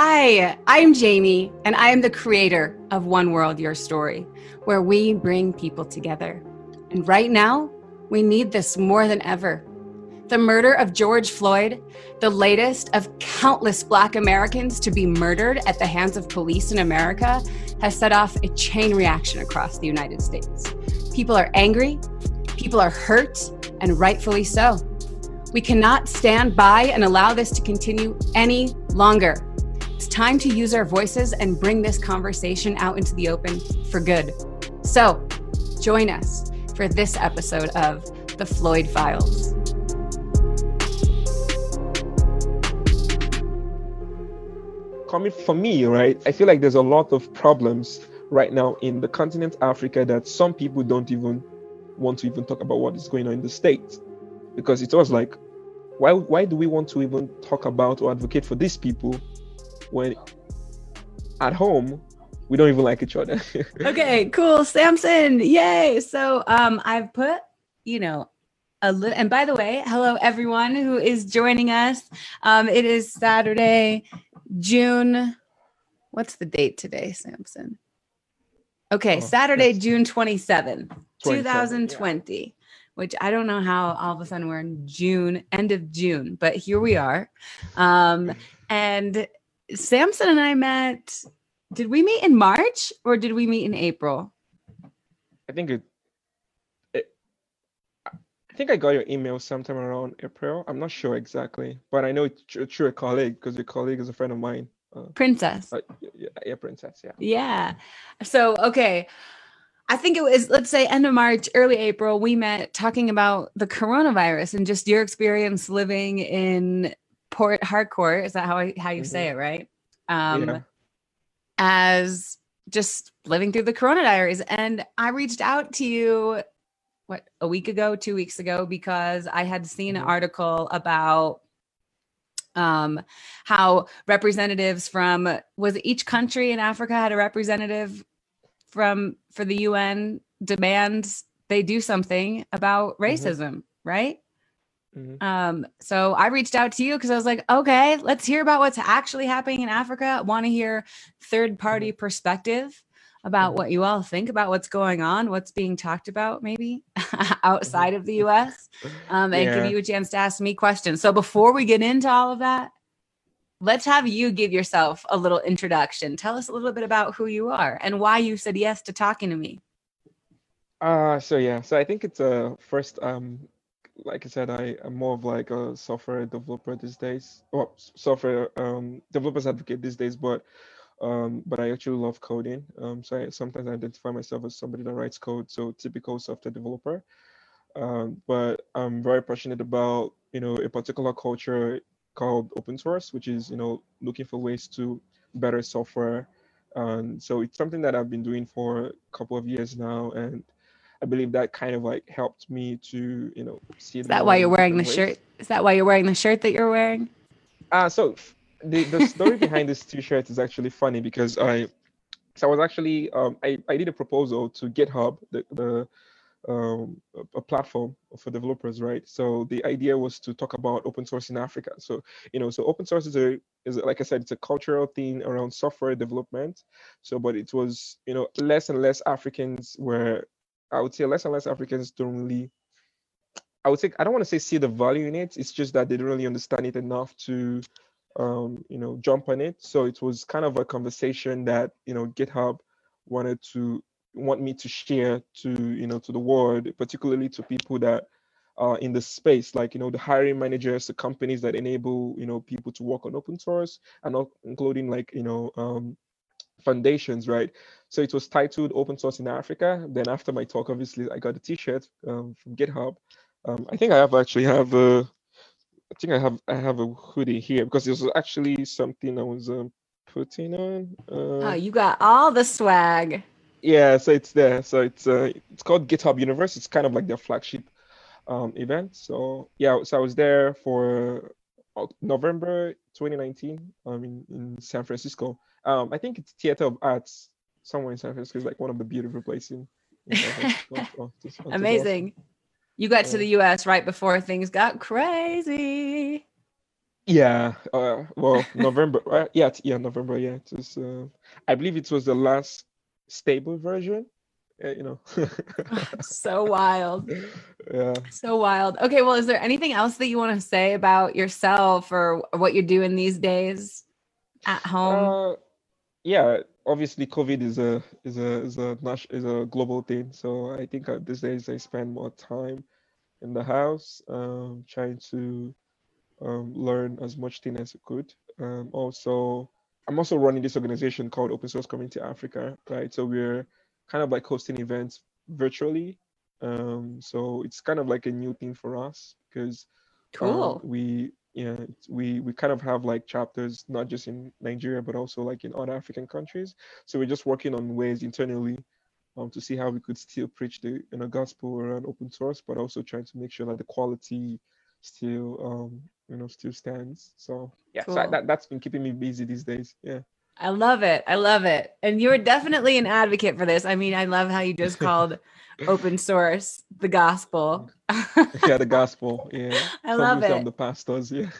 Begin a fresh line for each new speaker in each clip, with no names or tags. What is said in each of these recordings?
Hi, I'm Jamie, and I am the creator of One World Your Story, where we bring people together. And right now, we need this more than ever. The murder of George Floyd, the latest of countless Black Americans to be murdered at the hands of police in America, has set off a chain reaction across the United States. People are angry, people are hurt, and rightfully so. We cannot stand by and allow this to continue any longer. It's time to use our voices and bring this conversation out into the open for good. So, join us for this episode of The Floyd Files.
Coming for me, right? I feel like there's a lot of problems right now in the continent Africa that some people don't even want to even talk about what is going on in the states because it was like why why do we want to even talk about or advocate for these people when at home we don't even like each other.
Okay cool. Samson yay. So um i've put you know a little and by the way hello everyone who is joining us. Um it is saturday june what's the date today samson? Okay oh, saturday june 27 2020 yeah. which i don't know how all of a sudden we're in june end of june but here we are. Um and samson and i met did we meet in march or did we meet in april?
I think it, it i think i got your email sometime around april. I'm not sure exactly but i know it's through a colleague because your colleague is a friend of mine
uh, princess.
uh, yeah, yeah princess yeah.
Yeah. So okay. I think it was, let's say, end of March, early April, we met talking about the coronavirus and just your experience living in Port Harcourt. Is that how I, how you mm-hmm. say it, right? Um, yeah. As just living through the Corona diaries. And I reached out to you, what, a week ago, two weeks ago, because I had seen mm-hmm. an article about um, how representatives from was each country in Africa had a representative from for the UN demands they do something about mm-hmm. racism, mm-hmm. right? Mm-hmm. Um, so I reached out to you because I was like, okay, let's hear about what's actually happening in Africa. I want to hear third party mm-hmm. perspective about mm-hmm. what you all think about what's going on, what's being talked about, maybe outside of the US, um, and yeah. give you a chance to ask me questions. So before we get into all of that, let's have you give yourself a little introduction. Tell us a little bit about who you are and why you said yes to talking to me.
Uh so yeah, so I think it's a uh, first um like I said, I am more of like a software developer these days. Well, software um developers advocate these days, but um but I actually love coding. Um so I sometimes I identify myself as somebody that writes code, so typical software developer. Um, but I'm very passionate about you know a particular culture called open source, which is you know looking for ways to better software. And so it's something that I've been doing for a couple of years now, and I believe that kind of like helped me to you know see.
Is that why you're wearing the ways. shirt? Is that why you're wearing the shirt that you're wearing?
Uh so the the story behind this t-shirt is actually funny because I so I was actually um, I, I did a proposal to GitHub, the, the um, a, platform for developers, right? So the idea was to talk about open source in Africa. So you know, so open source is a is a, like I said, it's a cultural thing around software development. So, but it was you know less and less Africans were, I would say, less and less Africans don't really. I would say I don't want to say see the value in it. It's just that they don't really understand it enough to, um, you know, jump on it. So it was kind of a conversation that you know GitHub wanted to want me to share to you know to the world, particularly to people that are in the space, like you know the hiring managers, the companies that enable you know people to work on open source, and including like you know um, foundations, right? So it was titled Open Source in Africa. Then after my talk, obviously I got a T-shirt um, from GitHub. Um, I think I have actually have a, I think I have I have a hoodie here because it was actually something I was um, putting on.
Uh, oh, you got all the swag
yeah so it's there so it's uh it's called github universe it's kind of like their flagship um event so yeah so i was there for november 2019 um in, in san francisco um i think it's theater of arts somewhere in san francisco is like one of the beautiful places in,
in amazing you got yeah. to the us right before things got crazy
Yeah, uh, well, November, right? Yeah, yeah, November. Yeah, it was. Uh, I believe it was the last stable version. Uh, you know.
so wild.
yeah.
So wild. Okay, well, is there anything else that you want to say about yourself or what you're doing these days at home?
Uh, yeah, obviously, COVID is a is a is a is a global thing. So I think uh, these days I spend more time in the house, um, trying to um, learn as much thing as I could. Um, also, I'm also running this organization called Open Source Community Africa, right? So we're kind of like hosting events virtually. Um, so it's kind of like a new thing for us because um,
cool.
we yeah we we kind of have like chapters not just in Nigeria but also like in other African countries. So we're just working on ways internally um, to see how we could still preach the you know gospel around open source, but also trying to make sure that the quality still um you know still stands. So yeah, so I, that that's been keeping me busy these days. Yeah.
I love it. I love it. And you're definitely an advocate for this. I mean, I love how you just called open source the gospel.
yeah, the gospel. Yeah.
I
Some
love
people say I'm
it.
the pastors. Yeah.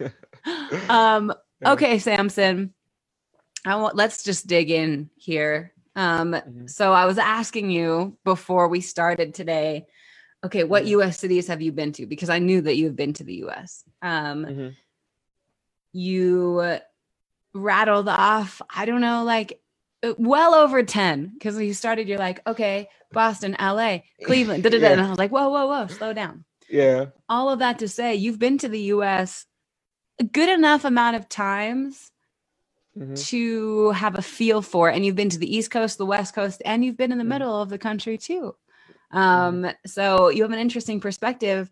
Um, okay, Samson. I want let's just dig in here. Um,
Mhm.
so I was asking you before we started today, okay, what
Mhm.
US cities have you been to? Because I knew that you've been to the US. Um,
Mhm.
you rattled off, I don't know, like uh, well over 10. Because when you started, you're like, okay, Boston, LA, Cleveland, da, da, da. And I was like, whoa, whoa, whoa, slow down.
Yeah.
All of that to say, you've been to the US a good enough amount of times
Mhm.
to have a feel for it. And you've been to the East Coast, the West Coast, and you've been in the
Mhm.
middle of the country too. Um, so you have an interesting perspective.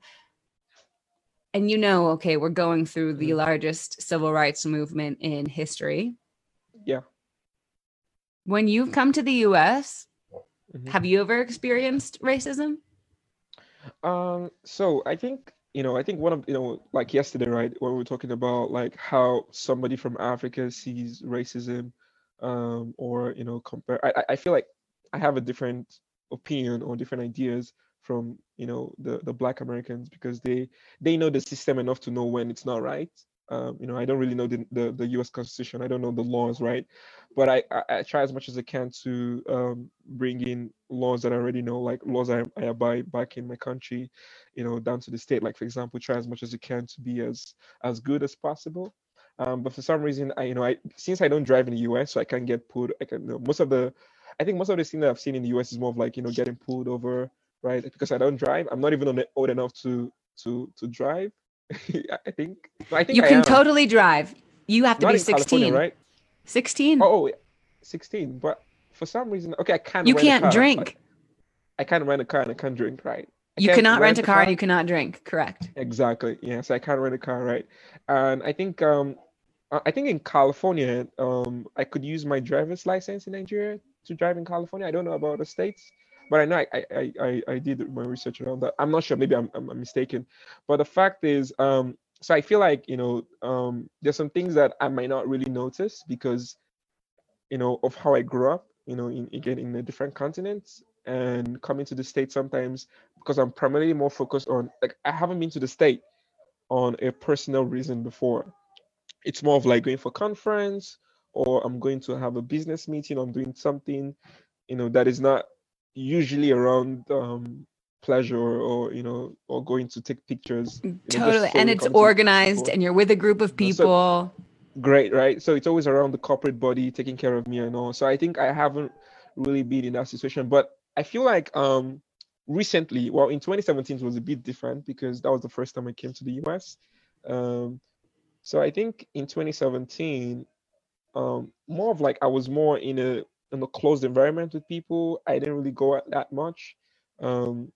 And you know, okay, we're going through the
Mhm.
largest civil rights movement in history.
Yeah.
When you've come to the US,
Mhm.
have you ever experienced racism?
Um, so I think, you know, I think one of, you know, like yesterday, right, when we were talking about like how somebody from Africa sees racism, um, or, you know, compare, I I feel like I have a different opinion or different ideas from, you know, the the Black Americans because they they know the system enough to know when it's not right. Um, you know, I don't really know the, the the U.S. Constitution. I don't know the laws, right? But I, I, I try as much as I can to um, bring in laws that I already know, like laws I, I abide back in my country, you know, down to the state. Like for example, try as much as you can to be as as good as possible. Um, but for some reason, I you know, I since I don't drive in the U.S., so I can't get pulled. I can you know, most of the, I think most of the things that I've seen in the U.S. is more of like you know getting pulled over, right? Because I don't drive. I'm not even on the, old enough to to to drive. I think. I think
You
I
can
am.
totally drive. You have to
Not
be 16.
right?
16.
Oh, oh, 16. But for some reason, okay, I can't.
you
rent a
can't
car.
drink.
I, can't rent a car and I can't drink, right? I
You cannot rent a car and you cannot drink. Correct.
Exactly. Yeah. So I can't rent a car, right? And I think um I I think in California, um I could use my driver's license in Nigeria to drive in California. I don't know about other states, but I know I I I, I did my research around that. I'm not sure, maybe I'm, I'm I'm mistaken. But the fact is, um so I feel like, you know, um there's some things that I might not really notice because you know of how I grew up, you know, in again in a different continent and coming to the state sometimes because I'm primarily more focused on like I haven't been to the state on a personal reason before. It's more of like going for conference or I'm going to have a business meeting, I'm doing something, you know, that is not usually around um pleasure or you know or going to take pictures. you know,
Totally. And it's organized and you're with a group of
know, so-
people.
great, right? So it's always around the corporate body taking care of me and all. So I think I haven't really been in that situation, but I feel like um recently, well, in 2017 it was a bit different because that was the first time I came to the US. Um, so I think in 2017, um, more of like I was more in a in a closed environment with people. I didn't really go out that much. Um,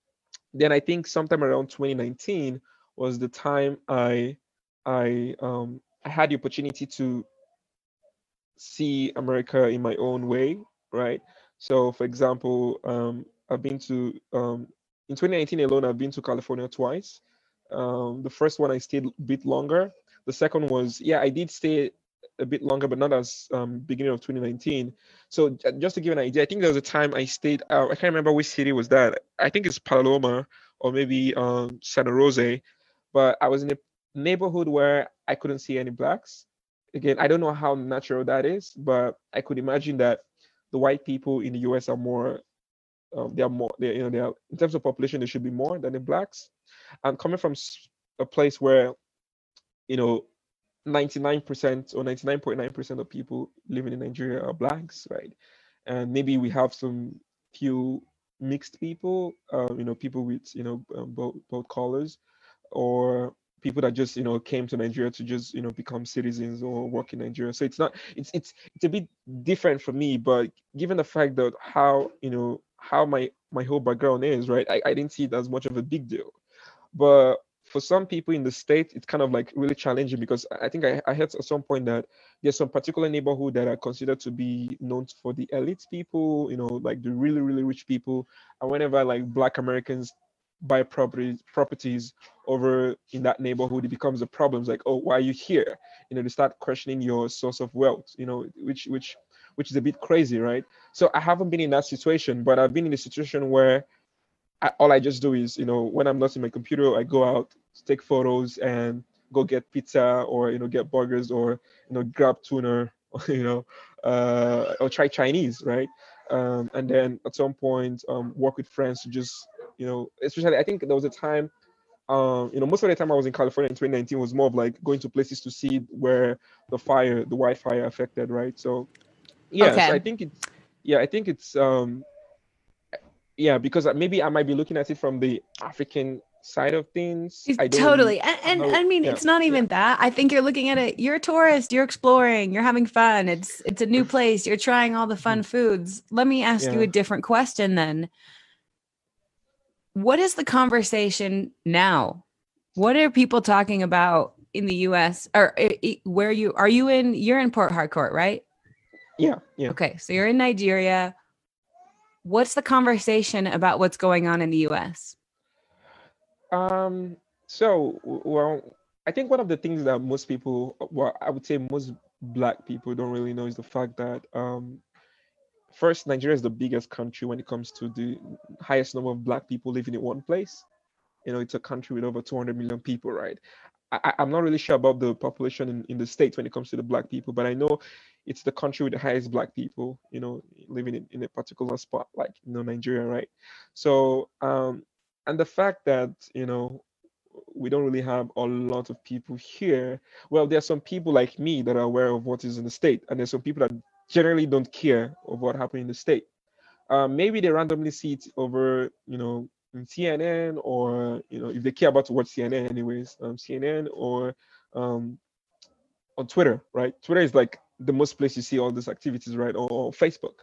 then I think sometime around 2019 was the time I I um I had the opportunity to see America in my own way, right? So for example, um I've been to um in 2019 alone I've been to California twice. Um the first one I stayed a bit longer. The second was yeah, I did stay a bit longer, but not as um beginning of 2019. So just to give an idea, I think there was a time I stayed out. I can't remember which city was that. I think it's Paloma or maybe um Santa Rosa, but I was in a neighborhood where I couldn't see any blacks. Again, I don't know how natural that is, but I could imagine that the white people in the US are more um, they are more they you know they are in terms of population they should be more than the blacks and coming from a place where you know 99% or 99.9% of people living in Nigeria are blacks, right? And maybe we have some few mixed people, uh, you know, people with, you know, um, both, both colors or people that just, you know, came to Nigeria to just, you know, become citizens or work in Nigeria. So it's not, it's, it's, it's a bit different for me, but given the fact that how, you know, how my, my whole background is, right, I, I didn't see it as much of a big deal. But for some people in the state, it's kind of like really challenging because I think I, I heard at some point that there's some particular neighborhood that are considered to be known for the elite people, you know, like the really, really rich people. And whenever like Black Americans buy properties properties over in that neighborhood, it becomes a problem. It's like, oh, why are you here? You know, they start questioning your source of wealth, you know, which which which is a bit crazy, right? So I haven't been in that situation, but I've been in a situation where I, all I just do is, you know, when I'm not in my computer, I go out, take photos, and go get pizza or you know get burgers or you know grab tuna, you know, uh, or try Chinese, right? Um, and then at some point um, work with friends to just you know, especially I think there was a time. Um, you know, most of the time I was in California in 2019 was more of like going to places to see where the fire, the wildfire affected, right? So, yeah, okay. so I think it's, yeah, I think it's, um, yeah because maybe i might be looking at it from the african side of things.
Totally and, and i mean yeah. it's not even yeah. that. I think you're looking at it you're a tourist you're exploring you're having fun it's it's a new place you're trying all the fun mm-hmm. foods. Let me ask yeah. you a different question then. What is the conversation now? What are people talking about in the us or where you are you in you're in port harcourt right?
Yeah yeah.
Okay so you're in nigeria what's the conversation about what's going on in the US?
Um, so, well, I think one of the things that most people, well, I would say most black people don't really know is the fact that um, first, Nigeria is the biggest country when it comes to the highest number of black people living in one place. You know, it's a country with over 200 million people, right? I, am not really sure about the population in, in the states when it comes to the black people, but I know it's the country with the highest black people, you know, living in, in a particular spot like you know Nigeria, right? So um, and the fact that you know we don't really have a lot of people here. Well, there are some people like me that are aware of what is in the state, and there's some people that generally don't care of what happened in the state. Um, maybe they randomly see it over, you know, in CNN or you know if they care about to watch CNN anyways, um, CNN or um, on Twitter, right? Twitter is like the most place you see all these activities, right? Or Facebook,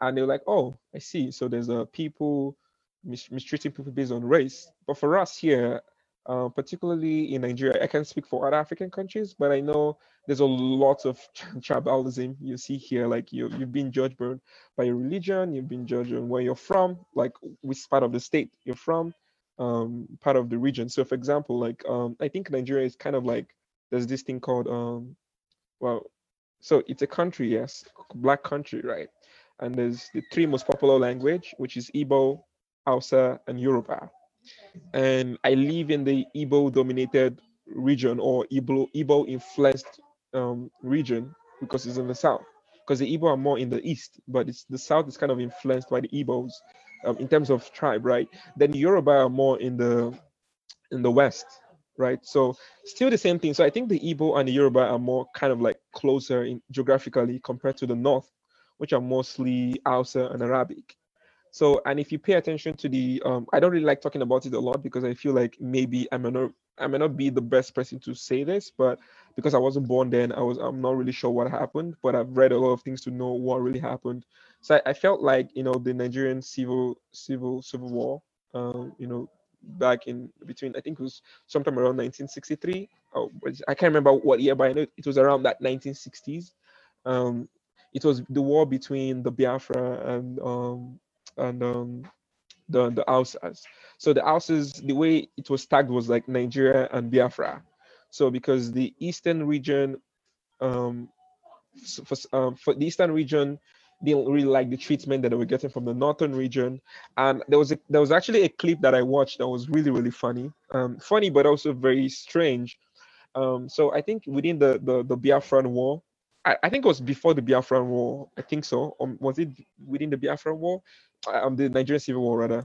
and they're like, oh, I see. So there's a uh, people mistreating people based on race. But for us here, uh, particularly in Nigeria, I can't speak for other African countries, but I know there's a lot of tribalism you see here. Like you, you've been judged by your religion, you've been judged on where you're from, like which part of the state you're from, um, part of the region. So, for example, like um, I think Nigeria is kind of like there's this thing called um, well, so it's a country, yes, black country, right? And there's the three most popular language, which is Igbo, Hausa, and Yoruba and I live in the Igbo dominated region or Igbo Igbo influenced um, region because it's in the south. Because the Igbo are more in the east, but it's the south is kind of influenced by the Igbos um, in terms of tribe, right? Then the Yoruba are more in the in the west, right? So still the same thing. So I think the Igbo and the Yoruba are more kind of like closer in geographically compared to the north, which are mostly Hausa and Arabic. So, and if you pay attention to the, um, I don't really like talking about it a lot because I feel like maybe I may not, I may not be the best person to say this, but because I wasn't born then, I was, I'm not really sure what happened, but I've read a lot of things to know what really happened. So I, I felt like, you know, the Nigerian civil, civil, civil war, um, you know, back in between, I think it was sometime around 1963. Oh, I can't remember what year, but I know it was around that 1960s. Um, it was the war between the Biafra and um, and um, the the Hausas. So the Hausas, the way it was tagged was like Nigeria and Biafra. So because the eastern region, um, for, um, for the eastern region, didn't really like the treatment that they were getting from the northern region. And there was a, there was actually a clip that I watched that was really really funny, um, funny but also very strange. Um, so I think within the the, the Biafran war, I, I think it was before the Biafran war. I think so. Um, was it within the Biafran war? Um, the Nigerian Civil War rather.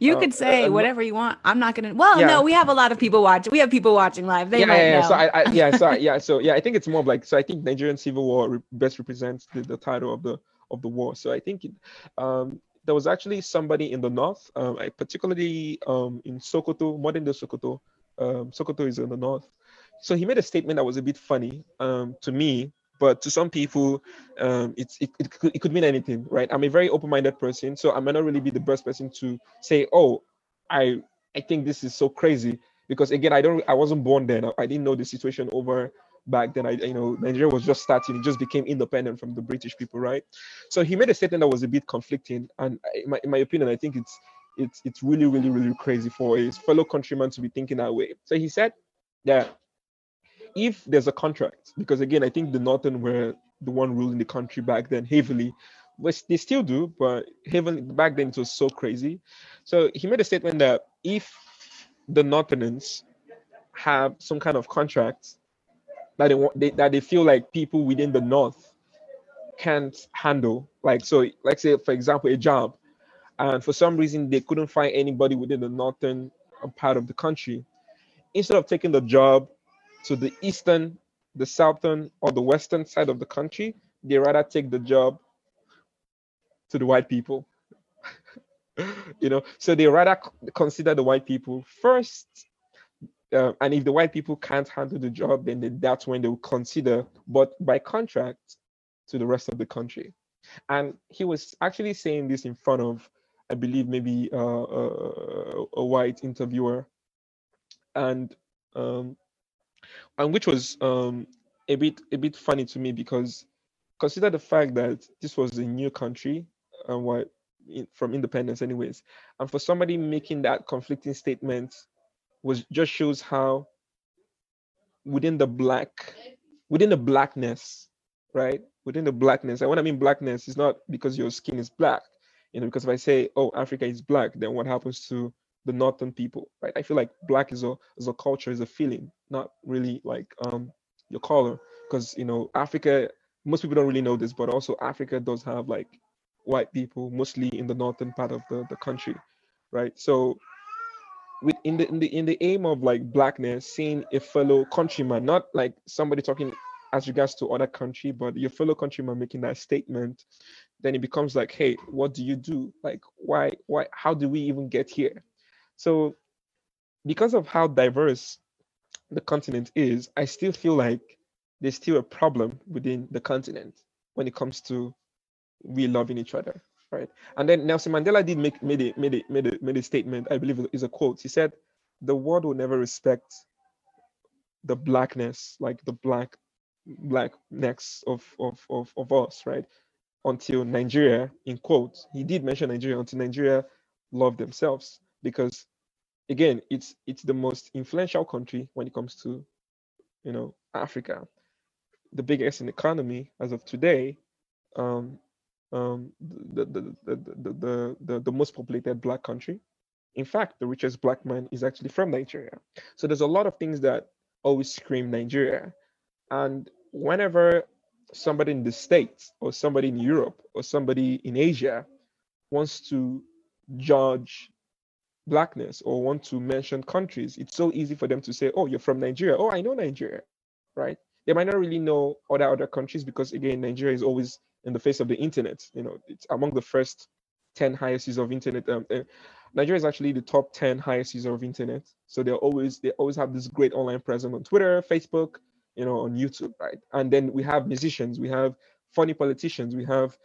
You
Uh,
could say
uh,
whatever you want. I'm not gonna. Well,
Yeah.
no, we have a lot of people watching. We have people watching live. They
yeah,
might
yeah, yeah.
know.
So I, I yeah, so I- yeah, so yeah, I think it's more of like so. I think Nigerian Civil War re- best represents the, the title of the of the war. So I think it, um, there was actually somebody in the north, um, I particularly um, in Sokoto, modern day Sokoto. Um, Sokoto is in the north. So he made a statement that was a bit funny um, to me, but to some people, um, it's it, it, could, it could mean anything, right? I'm a very open-minded person, so I might not really be the best person to say, oh, I I think this is so crazy because again, I don't I wasn't born then. I didn't know the situation over back then. I you know Nigeria was just starting. It just became independent from the British people, right? So he made a statement that was a bit conflicting, and in my, in my opinion, I think it's it's it's really really really crazy for his fellow countrymen to be thinking that way. So he said that if there's a contract, because again, I think the Northern were the one ruling the country back then heavily, which they still do, but heavily back then it was so crazy. So he made a statement that if the Northerners have some kind of contract that they want, they, that they feel like people within the North can't handle, like so, like say for example, a job, and for some reason they couldn't find anybody within the northern part of the country, instead of taking the job to the eastern, the southern, or the western side of the country, they rather take the job to the white people. you know, so they rather consider the white people first. Uh, and if the white people can't handle the job, then they, that's when they will consider, but by contract, to the rest of the country. And he was actually saying this in front of, I believe, maybe uh, a, a white interviewer, and um, and which was um, a bit a bit funny to me because consider the fact that this was a new country and what from independence anyways and for somebody making that conflicting statement was just shows how within the black within the blackness right? Within the blackness. And when i mean blackness is not because your skin is black. You know because if i say oh africa is black then what happens to the northern people right? I feel like black is a is a culture is a feeling not really like um your color. Because you know africa most people don't really know this but also africa does have like white people mostly in the northern part of the, the country right? So with in the in the in the aim of like blackness seeing a fellow countryman not like somebody talking as regards to other country but your fellow countryman making that statement then it becomes like hey what do you do? Like why why how do we even get here? So because of how diverse the continent is i still feel like there's still a problem within the continent when it comes to we loving each other right? And then nelson mandela did make made a made a made a, made a statement i believe is a quote. He said the world will never respect the blackness like the black blackness of of of, of us right? Until nigeria in quotes he did mention nigeria until nigeria love themselves because again it's it's the most influential country when it comes to you know africa. The biggest in economy as of today um um the the the the, the, most populated black country. In fact the richest black man is actually from nigeria. So there's a lot of things that always scream nigeria. And whenever somebody in the states or somebody in europe or somebody in asia wants to judge blackness or want to mention countries it's so easy for them to say oh you're from nigeria. Oh i know nigeria right? They might not really know other other countries because again nigeria is always in the face of the internet. You know it's among the first 10 highest users of internet um, uh, nigeria is actually the top 10 highest user of internet. So they're always they always have this great online presence on twitter facebook you know on youtube right? And then we have musicians we have funny politicians we have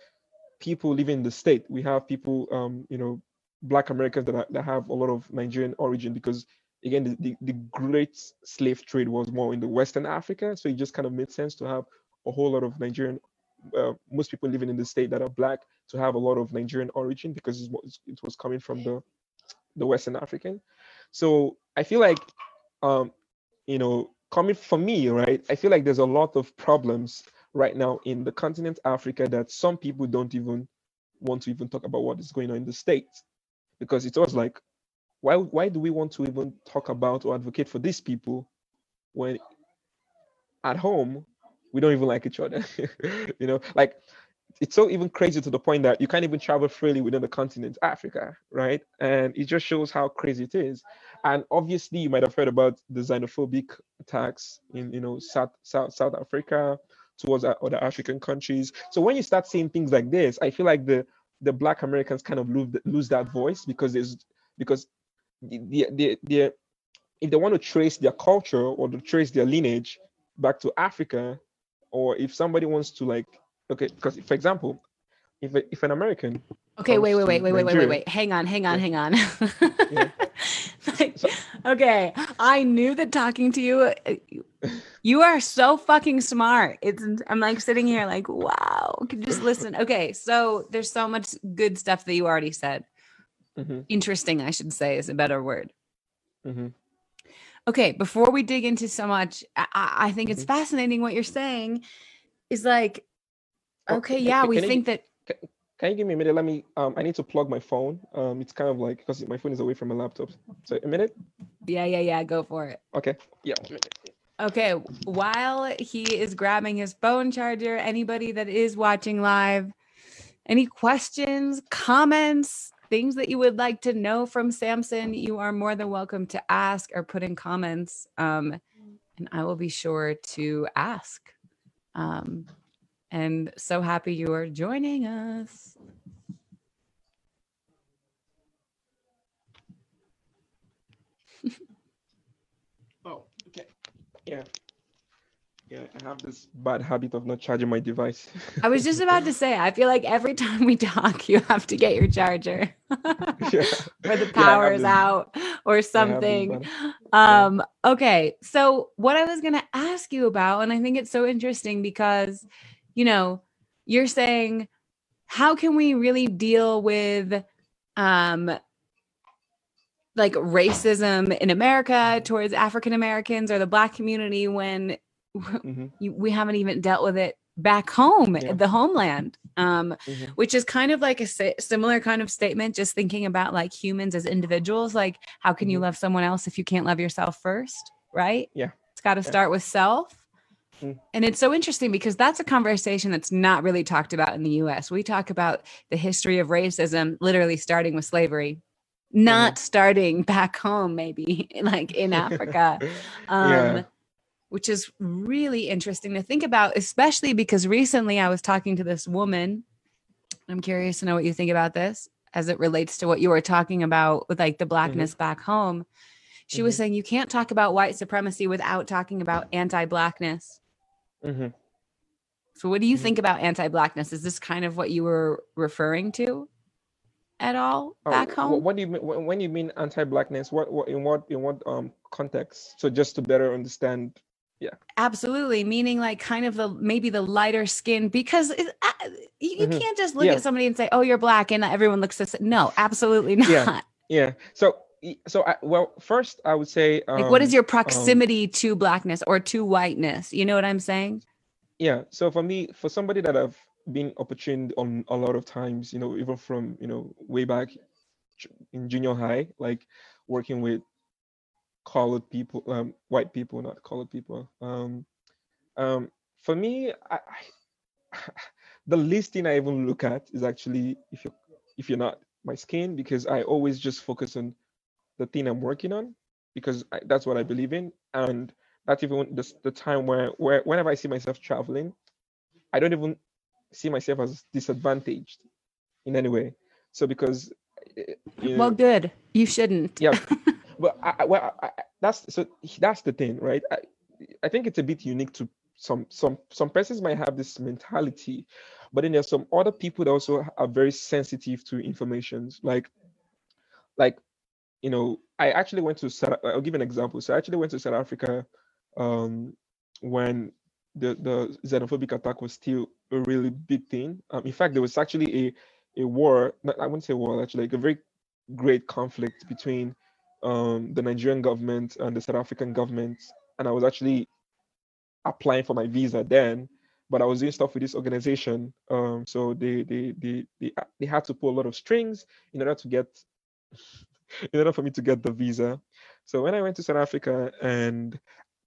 people living in the state we have people um you know black americans that, are, that have a lot of nigerian origin because again the, the, the great slave trade was more in the western africa. So it just kind of made sense to have a whole lot of nigerian uh, most people living in the state that are black to have a lot of nigerian origin because it was, coming from the the western african. So i feel like um you know coming from me right i feel like there's a lot of problems right now in the continent africa that some people don't even want to even talk about what is going on in the states because it's always like why why do we want to even talk about or advocate for these people when at home we don't even like each other. you know, like it's so even crazy to the point that you can't even travel freely within the continent, Africa, right? And it just shows how crazy it is. And obviously, you might have heard about the xenophobic attacks in, you know, South South South Africa towards other African countries. So when you start seeing things like this, I feel like the the Black Americans kind of lose lose that voice because there's because the the the if they want to trace their culture or to trace their lineage back to Africa, or if somebody wants to like okay because for example if if an american
okay wait wait wait wait, Nigeria, wait wait wait wait. Hang on hang on yeah. hang on. Like, okay i knew that talking to you uh, you are so fucking smart. It's i'm like sitting here like wow can just listen. Okay so there's so much good stuff that you already said. Mm-hmm. interesting i should say is a better word. Mm-hmm okay before we dig into so much i, I think it's mm-hmm. fascinating what you're saying is like, oh, okay, yeah, we think that.
Can, can you give me a minute? Let me. Um, I need to plug my phone. Um, it's kind of like because my phone is away from my laptop. So a minute.
Yeah, yeah, yeah. Go for it.
Okay. Yeah.
Okay. While he is grabbing his phone charger, anybody that is watching live, any questions, comments, things that you would like to know from Samson, you are more than welcome to ask or put in comments. Um, and I will be sure to ask. Um, and so happy you are joining us.
oh, okay. Yeah. Yeah, I have this bad habit of not charging my device.
I was just about to say, I feel like every time we talk, you have to get your charger, yeah. or the power is out, or something. Um, okay, so what I was gonna ask you about, and I think it's so interesting because, you know, you're saying, how can we really deal with, um, like racism in America towards African Americans or the Black community when mm-hmm. we haven't even dealt with it back home yeah. the homeland um, mm-hmm. which is kind of like a similar kind of statement just thinking about like humans as individuals like how can mm-hmm. you love someone else if you can't love yourself first right
yeah
it's got to yeah. start with self mm. and it's so interesting because that's a conversation that's not really talked about in the US. We talk about the history of racism literally starting with slavery, not mm-hmm. starting back home, maybe like in Africa. Um, yeah which is really interesting to think about, especially because recently I was talking to this woman. I'm curious to know what you think about this as it relates to what you were talking about with like the blackness mm-hmm. back home. She mm-hmm. was saying you can't talk about white supremacy without talking about anti blackness. Mm-hmm. So, what do you mm-hmm. think about anti blackness? Is this kind of what you were referring to? at all oh, back home?
What do you mean when you mean anti-blackness? What, what in what in what um context? So just to better understand yeah
absolutely meaning like kind of the maybe the lighter skin because it, uh, you, you mm-hmm. can't just look yeah. at somebody and say oh you're black and everyone looks the same no absolutely not
yeah, yeah. so so I, well first i would say
um, like what is um, your um proximity um, to blackness or to whiteness you know what i'm saying
yeah so for me for somebody that i've been opportuned on a lot of times you know even from you know way back in junior high like working with colored people, um, white people, not colored people. Um, um, for me, I, I, the least thing I even look at is actually if you if you're not my skin because I always just focus on the thing I'm working on because I, that's what I believe in and that's even the, the time where where whenever I see myself traveling, I don't even see myself as disadvantaged in any way. So because
eh, you know, well, good. You shouldn't.
Yeah. But I, well, I, that's so that's the thing, right? I, I think it's a bit unique to some some some persons might have this mentality, but then there's some other people that also are very sensitive to informations. Like, like, you know, I actually went to South. I'll give an example. So I actually went to South Africa um, when the the xenophobic attack was still a really big thing. Um, in fact, there was actually a a war. I wouldn't say war. Actually, like a very great conflict between um, the Nigerian government and the South African government, and I was actually applying for my visa then. But I was doing stuff with this organization, um, so they, they they they they had to pull a lot of strings in order to get, in order for me to get the visa. So when I went to South Africa, and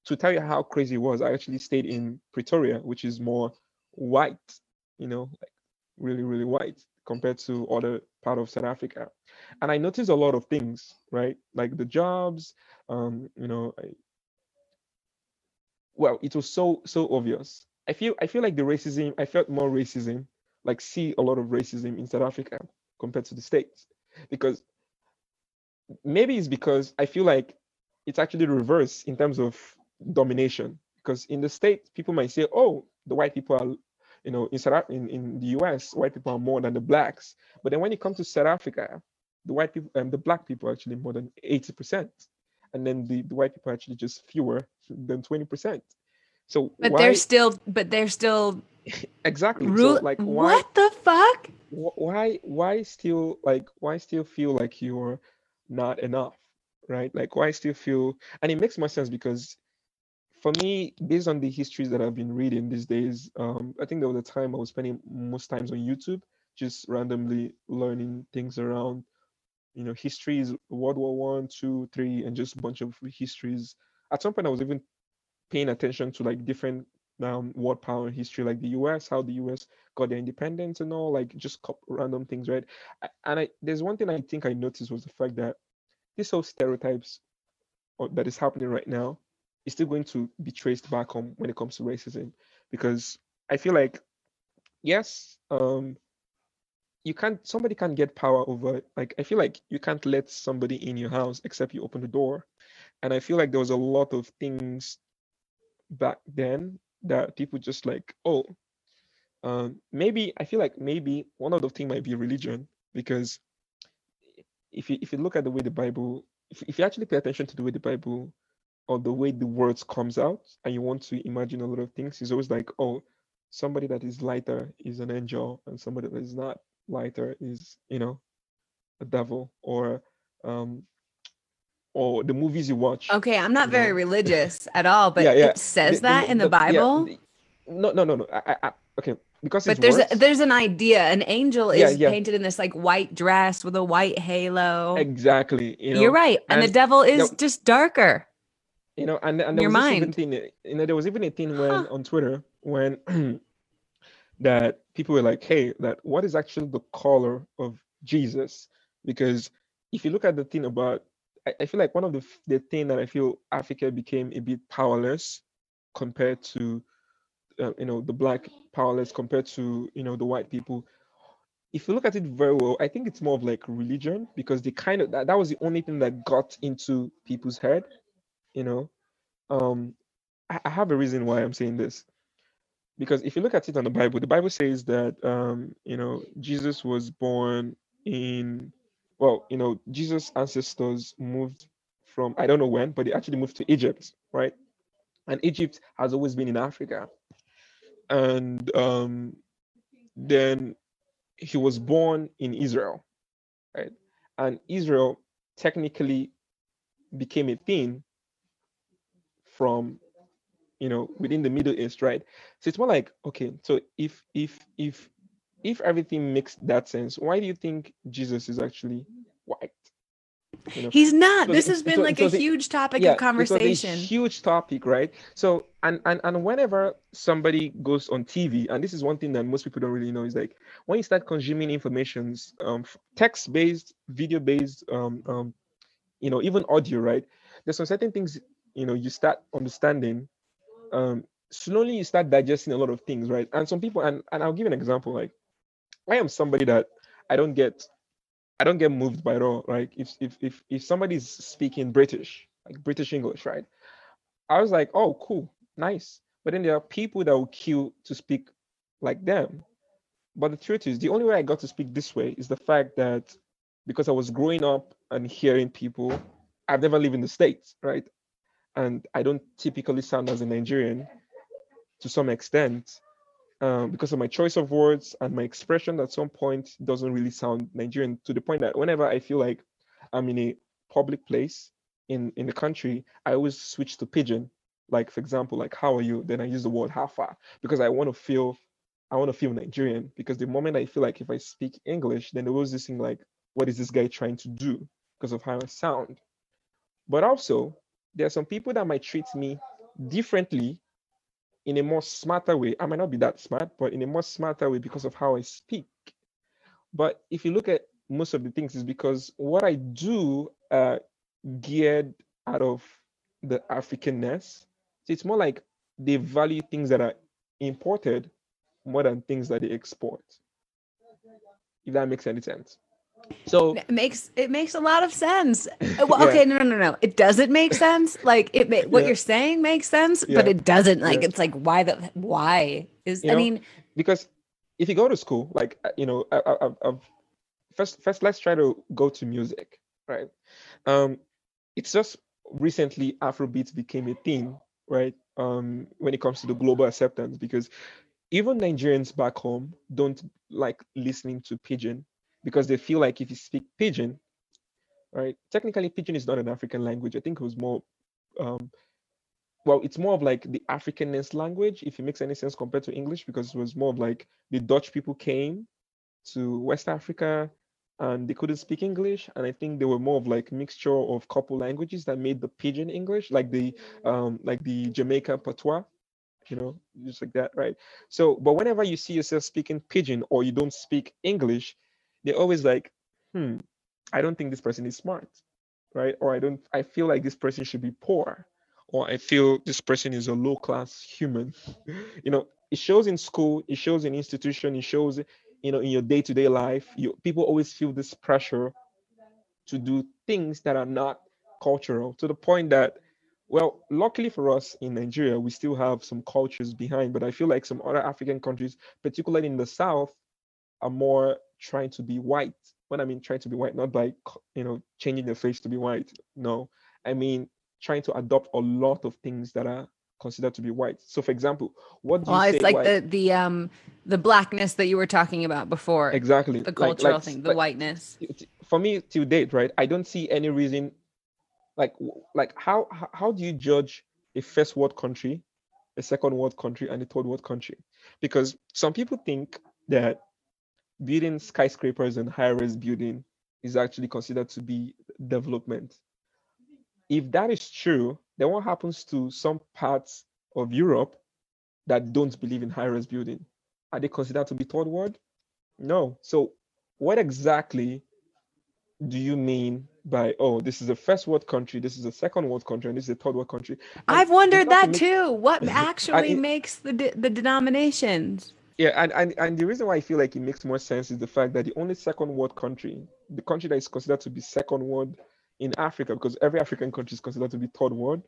to tell you how crazy it was, I actually stayed in Pretoria, which is more white, you know, like really, really white compared to other part of South Africa. And I noticed a lot of things, right? Like the jobs, um, you know, I, well, it was so so obvious. I feel I feel like the racism, I felt more racism, like see a lot of racism in South Africa compared to the States. Because maybe it's because I feel like it's actually reverse in terms of domination. Because in the States, people might say, oh, the white people are you know, in South in, in the US, white people are more than the blacks. But then when it comes to South Africa, the white people and um, the black people are actually more than 80%. And then the, the white people are actually just fewer than 20%. So
But why, they're still but they're still
exactly ru- so like
why, what the fuck?
Why why still like why still feel like you're not enough? Right? Like why still feel and it makes more sense because for me, based on the histories that I've been reading these days, um, I think there was a time I was spending most times on YouTube, just randomly learning things around, you know, histories, World War One, Two, Three, and just a bunch of histories. At some point, I was even paying attention to like different um, world power history, like the U.S., how the U.S. got their independence and all, like just random things, right? And I, there's one thing I think I noticed was the fact that these whole stereotypes that is happening right now is still going to be traced back on when it comes to racism because I feel like yes, um, you can't somebody can't get power over like I feel like you can't let somebody in your house except you open the door. And I feel like there was a lot of things back then that people just like, oh, um, maybe I feel like maybe one of the things might be religion because if you if you look at the way the Bible, if, if you actually pay attention to the way the Bible or the way the words comes out and you want to imagine a lot of things it's always like oh somebody that is lighter is an angel and somebody that is not lighter is you know a devil or um or the movies you watch
okay i'm not very know. religious at all but yeah, yeah. it says the, that the, in the, the bible? yeah,
no no no no. I, I, okay because
but there's a, there's an idea. An angel is painted in this like white dress with a white halo.
Exactly
you know? you're right and, and the devil is just darker
you know, and, and there Your was mind. even thing, you know, there was even a thing when huh. on Twitter when that people were like, hey, that what is actually the color of Jesus? Because if you look at the thing about, I, I feel like one of the the thing that I feel Africa became a bit powerless compared to, uh, you know, the black powerless compared to you know the white people. If you look at it very well, I think it's more of like religion because the kind of that, that was the only thing that got into people's head you know? Um I, I have a reason why i'm saying this. Because if you look at it on the bible the bible says that um you know jesus was born in well you know jesus ancestors moved from i don't know when but they actually moved to egypt right? And egypt has always been in africa. And um then he was born in israel right? And israel technically became a thing from you know within the middle east right? So it's more like okay so if if if if everything makes that sense why do you think jesus is actually white?
You know? he's not. So this has been so, like so a the, huge topic yeah, of conversation.
huge topic right? So and, and and whenever somebody goes on tv and this is one thing that most people don't really know is like when you start consuming informations um text based video based um um you know even audio right? There's some certain things you know you start understanding um slowly you start digesting a lot of things right? And some people and, and i'll give an example like i am somebody that i don't get i don't get moved by it all right? If if if, if somebody's speaking british like british english right? I was like oh cool nice. But then there are people that will queue to speak like them. But the truth is the only way i got to speak this way is the fact that because i was growing up and hearing people i've never lived in the states right and I don't typically sound as a Nigerian to some extent um, because of my choice of words and my expression at some point doesn't really sound Nigerian to the point that whenever I feel like I'm in a public place in, in the country, I always switch to pidgin. Like for example, like how are you? Then I use the word how far because I want to feel I want to feel Nigerian because the moment I feel like if I speak English, then there was this thing like, what is this guy trying to do because of how I sound? But also, there are some people that might treat me differently in a more smarter way. I might not be that smart, but in a more smarter way because of how I speak. But if you look at most of the things, is because what I do uh, geared out of the Africanness. So it's more like they value things that are imported more than things that they export. If that makes any sense. So
it makes it makes a lot of sense. Uh, well, okay, yeah. no, no, no, no. It doesn't make sense. Like it, ma- what yeah. you're saying makes sense, yeah. but it doesn't. Like it's like why the why is you I know, mean
because if you go to school, like uh, you know, I, I, I've first first let's try to go to music, right? Um, it's just recently Afrobeats became a thing, right? Um, when it comes to the global acceptance, because even Nigerians back home don't like listening to pidgin because they feel like if you speak pidgin, right? Technically, pidgin is not an African language. I think it was more, um, well, it's more of like the Africanness language, if it makes any sense compared to English, because it was more of like the Dutch people came to West Africa and they couldn't speak English. And I think they were more of like mixture of couple languages that made the pidgin English, like the um, like the Jamaica patois, you know, just like that, right? So, but whenever you see yourself speaking pidgin or you don't speak English, they're always like, hmm, I don't think this person is smart, right? Or I don't, I feel like this person should be poor, or I feel this person is a low class human. you know, it shows in school, it shows in institution, it shows, you know, in your day to day life. You people always feel this pressure to do things that are not cultural to the point that well, luckily for us in Nigeria, we still have some cultures behind, but I feel like some other African countries, particularly in the South, are more trying to be white. When I mean trying to be white, not by you know changing their face to be white. No, I mean trying to adopt a lot of things that are considered to be white. So, for example, what do well, you
it's like white? the the um the blackness that you were talking about before.
Exactly,
the cultural like, like, thing, the like, whiteness.
For me, to date, right, I don't see any reason. Like, like how how do you judge a first world country, a second world country, and a third world country? Because some people think that building skyscrapers and high-rise building is actually considered to be development. If that is true, then what happens to some parts of Europe that don't believe in high-rise building? Are they considered to be third world? No. So what exactly do you mean by oh this is a first world country this is a second world country and this is a third world country and
i've wondered that make... too what actually makes the de- the denominations
yeah, and, and and the reason why I feel like it makes more sense is the fact that the only second world country, the country that is considered to be second world in Africa, because every African country is considered to be third world,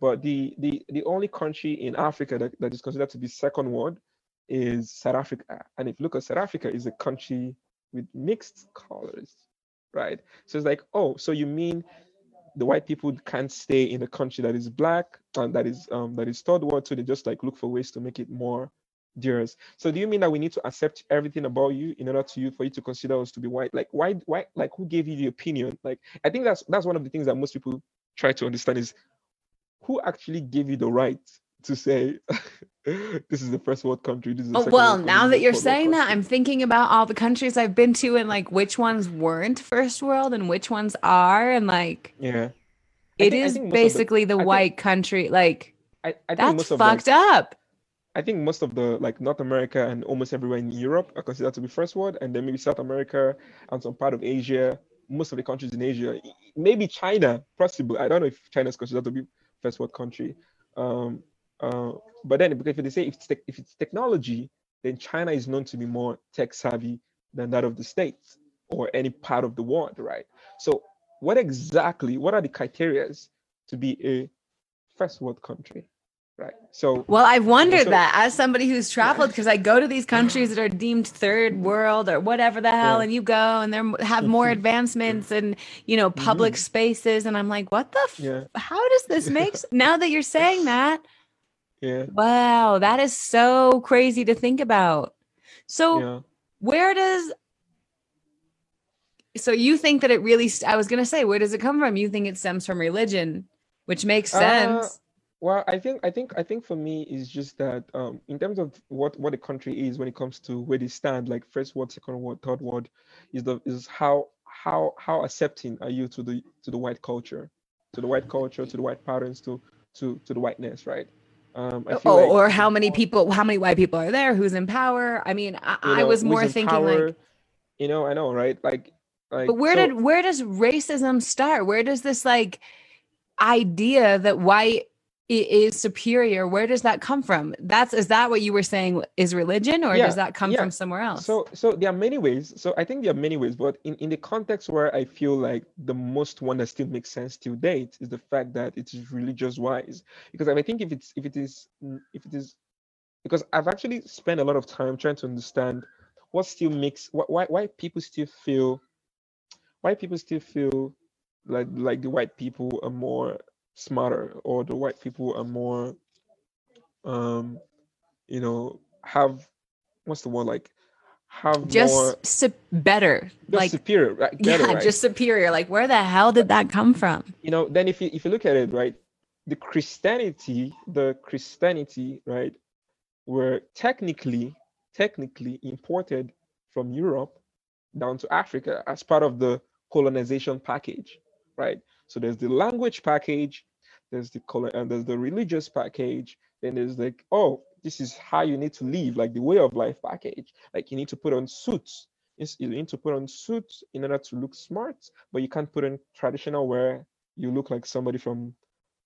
but the the the only country in Africa that, that is considered to be second world is South Africa. And if you look at South Africa, is a country with mixed colors, right? So it's like, oh, so you mean the white people can't stay in a country that is black and that is um that is third world, so they just like look for ways to make it more dearest. So do you mean that we need to accept everything about you in order to you for you to consider us to be white? Like why why like who gave you the opinion? Like I think that's that's one of the things that most people try to understand is who actually gave you the right to say this is the first world country. This is
oh, well, now that you're saying that, I'm thinking about all the countries I've been to and like which ones weren't first world and which ones are, and like
yeah,
it think, is basically the, the white think, country. Like I, I that's fucked up.
I think most of the like North America and almost everywhere in Europe are considered to be first world, and then maybe South America and some part of Asia, most of the countries in Asia, maybe China, possibly. I don't know if China is considered to be first world country. Um, uh, but then, because if they say if it's, te- if it's technology, then China is known to be more tech savvy than that of the states or any part of the world, right? So, what exactly? What are the criterias to be a first world country? Right so
well i've wondered so, that as somebody who's traveled because i go to these countries that are deemed third world or whatever the hell yeah. and you go and they have more advancements and you know public mm-hmm. spaces and i'm like what the f- yeah. how does this make now that you're saying that
yeah
wow that is so crazy to think about so yeah. where does so you think that it really i was going to say where does it come from you think it stems from religion which makes uh, sense uh,
well, I think I think I think for me is just that um, in terms of what what a country is when it comes to where they stand, like first world, second world, third world, is the is how how how accepting are you to the to the white culture, to the white culture, to the white patterns, to to to the whiteness, right?
Um, oh, like or how many people, how many white people are there? Who's in power? I mean, I, you know, I was more thinking power, like,
you know, I know, right? Like, like.
But where so, did where does racism start? Where does this like idea that white is superior where does that come from? That's is that what you were saying is religion or yeah, does that come yeah. from somewhere else?
So so there are many ways. So i think there are many ways but in, in the context where i feel like the most one that still makes sense to date is the fact that it is religious wise. Because i think if it's if it is if it is because i've actually spent a lot of time trying to understand what still makes why why people still feel why people still feel like like the white people are more smarter or the white people are more um you know have what's the word like have
just more, su- better
like superior right? Better,
yeah
right?
just superior like where the hell did that come from
you know then if you if you look at it right the christianity the christianity right were technically technically imported from europe down to africa as part of the colonization package right so there's the language package, there's the color, and there's the religious package. Then there's like, oh, this is how you need to live, like the way of life package. Like you need to put on suits. You need to put on suits in order to look smart, but you can't put on traditional wear. You look like somebody from,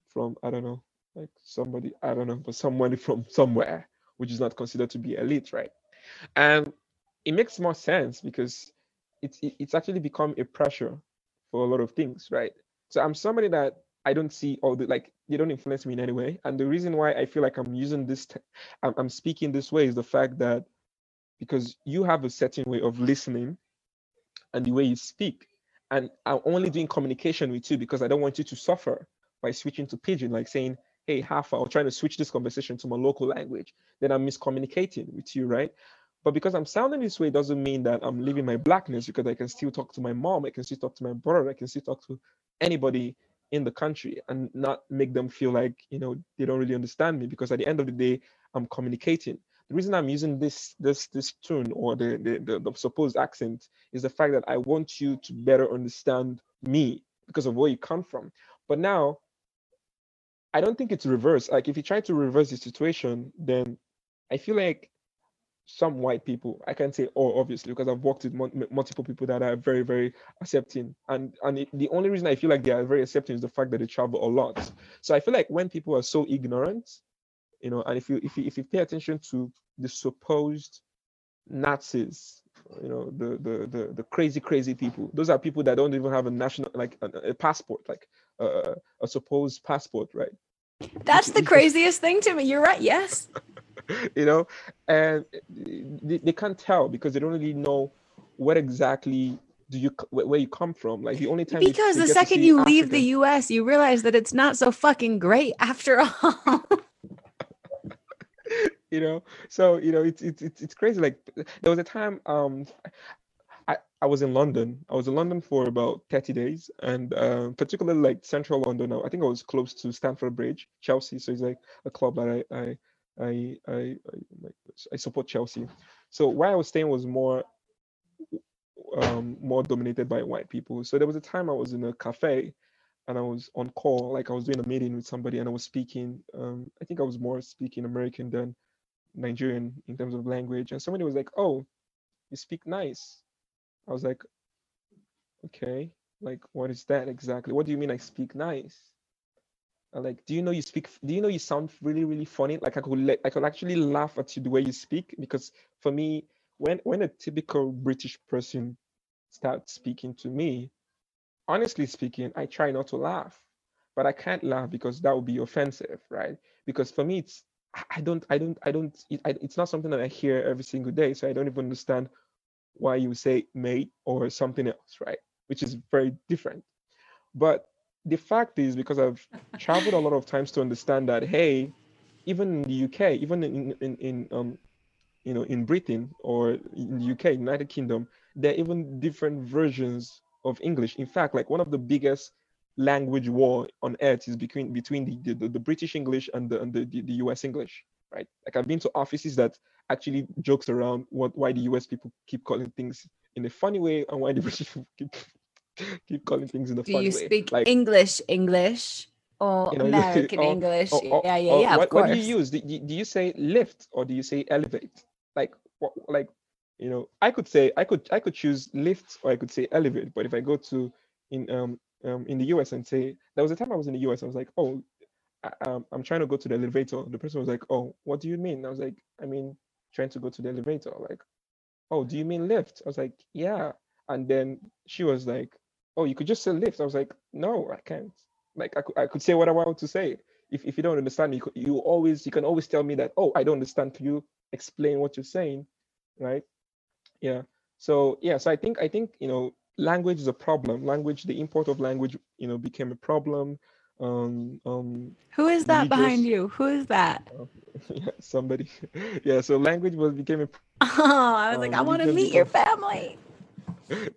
from I don't know, like somebody I don't know, but somebody from somewhere, which is not considered to be elite, right? And it makes more sense because it's it's actually become a pressure for a lot of things, right? So I'm somebody that I don't see all the like they don't influence me in any way. And the reason why I feel like I'm using this, i I'm, I'm speaking this way is the fact that because you have a certain way of listening and the way you speak. And I'm only doing communication with you because I don't want you to suffer by switching to pidgin, like saying, hey, half or trying to switch this conversation to my local language. Then I'm miscommunicating with you, right? But because I'm sounding this way doesn't mean that I'm leaving my blackness because I can still talk to my mom, I can still talk to my brother, I can still talk to anybody in the country and not make them feel like you know they don't really understand me because at the end of the day i'm communicating. The reason i'm using this this this tune or the, the the, the supposed accent is the fact that i want you to better understand me because of where you come from. But now i don't think it's reverse. Like if you try to reverse the situation then i feel like some white people i can't say all obviously because i've worked with multiple people that are very very accepting. And and it, the only reason i feel like they are very accepting is the fact that they travel a lot. So i feel like when people are so ignorant you know and if you if you if you pay attention to the supposed nazis you know the the the, the crazy crazy people those are people that don't even have a national like a, a passport like uh, a supposed passport right
that's the craziest thing to me. You're right yes.
You know, and they, they can't tell because they don't really know what exactly do you where you come from. Like the only time
because the second you Africa, leave the us you realize that it's not so fucking great after all.
You know? So you know it's, it's it's it's crazy. Like there was a time um I, I was in London. I was in London for about 30 days, and uh, particularly like central London. I think I was close to Stamford Bridge, Chelsea. So it's like a club that I, I I I I, I support Chelsea. So where I was staying was more um, more dominated by white people. So there was a time I was in a cafe and I was on call, like I was doing a meeting with somebody and I was speaking. Um, I think I was more speaking American than Nigerian in terms of language. And somebody was like, "Oh, you speak nice." I was like, "Okay, like what is that exactly? What do you mean I speak nice?" I like do you know you speak do you know you sound really really funny like i could i could actually laugh at you the way you speak because for me when when a typical british person starts speaking to me honestly speaking i try not to laugh but i can't laugh because that would be offensive right because for me it's i don't i don't i don't it, I, it's not something that i hear every single day so i don't even understand why you say mate or something else right which is very different but the fact is because I've traveled a lot of times to understand that hey, even in the UK, even in in, in um you know in Britain or in the UK, United Kingdom, there are even different versions of English. In fact, like one of the biggest language war on earth is between between the, the, the British English and the, and the, the, the US English, right? Like I've been to offices that actually jokes around what why the US people keep calling things in a funny way and why the British people keep keep calling things in the
funny
way.
Do you speak like, English? English. or
You know,
American
or,
English.
or, or,
Yeah, yeah, yeah, of
what, what do you use? Do, you- do you say lift or do you say elevate? Like what like you know, I could say I could I could choose lift or I could say elevate, but if I go to in um um in the US and say there was a time I was in the US, I was like, oh, I, um, I'm trying to go to the elevator. The person was like, oh, what do you mean? I was like, I mean trying to go to the elevator. Like, oh, do you mean lift? I was like, yeah. And then she was like, oh, you could just say lift. I was like, no, I can't. Like I could, I could say what I want to say. If, if you don't understand me, you, you always you can always tell me that, oh, I don't understand. Can you explain what you're saying? Right? Yeah. So yeah, so I think I think you know language is a problem. Language, the import of language, you know, became a problem. Um, um,
Who is that behind you? Who is that?
yeah, somebody. Yeah, so language was became a
Oh, I was like,
Um,
I want to meet your family.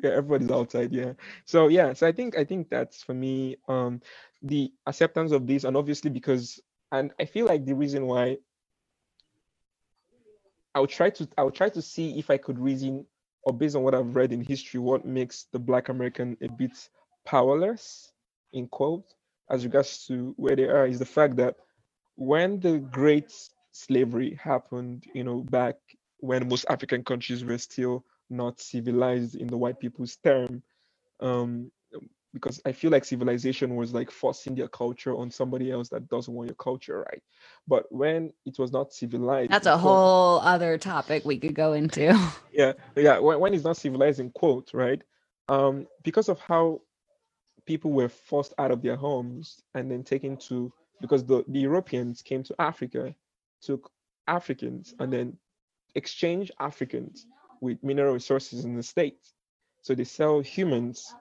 yeah everybody's outside yeah so yeah so i think i think that's for me um the acceptance of this and obviously because and i feel like the reason why i'll try to i'll try to see if i could reason or based on what i've read in history what makes the black american a bit powerless in quote as regards to where they are is the fact that when the great slavery happened you know back when most african countries were still not civilized in the white people's term um because i feel like civilization was like forcing their culture on somebody else that doesn't want your culture right but when it was not civilized
That's a
quote-
whole other topic we could go into.
yeah yeah when, when it's not civilized in quote right um because of how people were forced out of their homes and then taken to because the, the europeans came to africa took africans and then exchanged africans with mineral resources in the states so they sell humans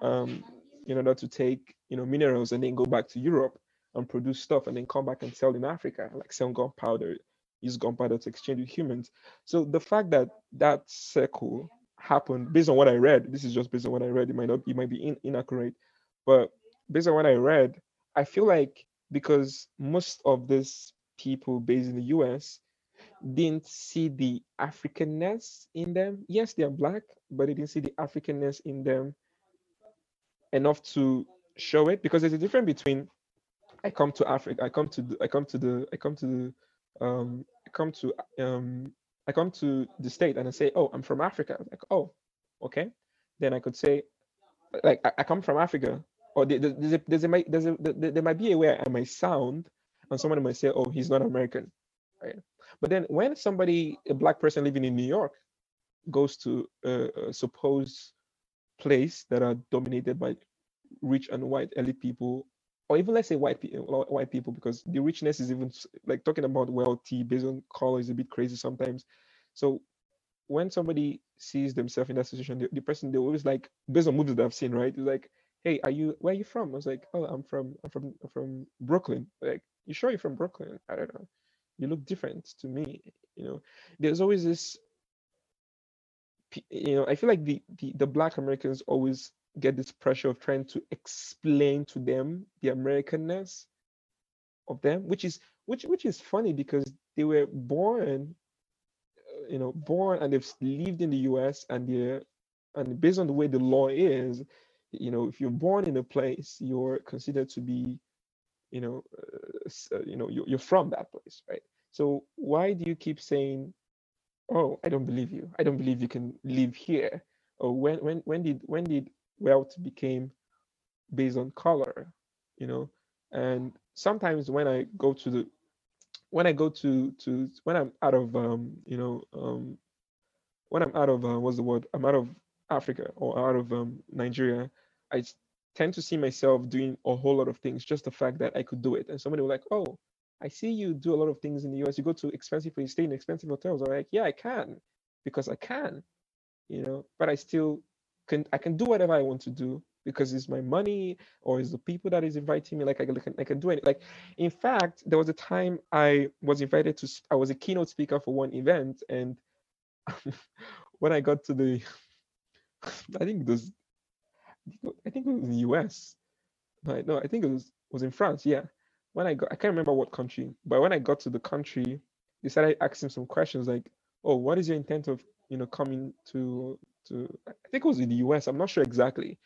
um in order to take you know minerals and then go back to europe and produce stuff and then come back and sell in africa like sell gunpowder use gunpowder to exchange with humans so the fact that that circle happened, based on what I read, this is just based on what I read. It might not, it might be in, inaccurate, but based on what I read, I feel like because most of these people based in the U.S. didn't see the Africanness in them. Yes, they are black, but they didn't see the Africanness in them enough to show it because there's a difference between I come to Africa, I come to the, I come to the, I come to the, um, I come to um, I come to the state and I say, oh, I'm from Africa. Like, oh, okay. Then I could say, like, I, I come from Africa. Or there- there- there's a, there's a, might- there's a, there might be a way I might sound, and someone might say, oh, he's not American, right? But then when somebody, a black person living in New York, goes to a, a supposed place that are dominated by rich and white elite people, or even let's say white people, white people, because the richness is even like talking about wealthy based on color is a bit crazy sometimes. So when somebody sees themselves in that situation, the, the person they always like based on movies that I've seen, right? It's like, hey, are you where are you from? I was like, oh, I'm from I'm from I'm from Brooklyn. Like, you sure you're from Brooklyn? I don't know. You look different to me. You know, there's always this. You know, I feel like the the, the Black Americans always get this pressure of trying to explain to them the Americanness of them, which is which which is funny because they were born, uh, you know, born and they've lived in the U.S. and they're and based on the way the law is, you know, if you're born in a place, you're considered to be, you know, uh, uh, you know, you're, you're from that place, right? So why do you keep saying, "Oh, I don't believe you. I don't believe you can live here"? Or when when when did when did wealth became based on color? You know, and sometimes when I go to the when I go to to when I'm out of um you know um when I'm out of uh, what's the word I'm out of Africa or out of um Nigeria I tend to see myself doing a whole lot of things just the fact that I could do it. And somebody will like oh I see you do a lot of things in the US you go to expensive places stay in expensive hotels. I'm like yeah I can because I can you know but I still can I can do whatever I want to do because it's my money or it's the people that is inviting me. Like I can I can do it. Like in fact there was a time I was invited to I was a keynote speaker for one event and when I got to the I think was I think it was the US no no I think it was was in France yeah when I got I can't remember what country but when I got to the country they started asking some questions like oh what is your intent of you know coming to to I think it was in the US I'm not sure exactly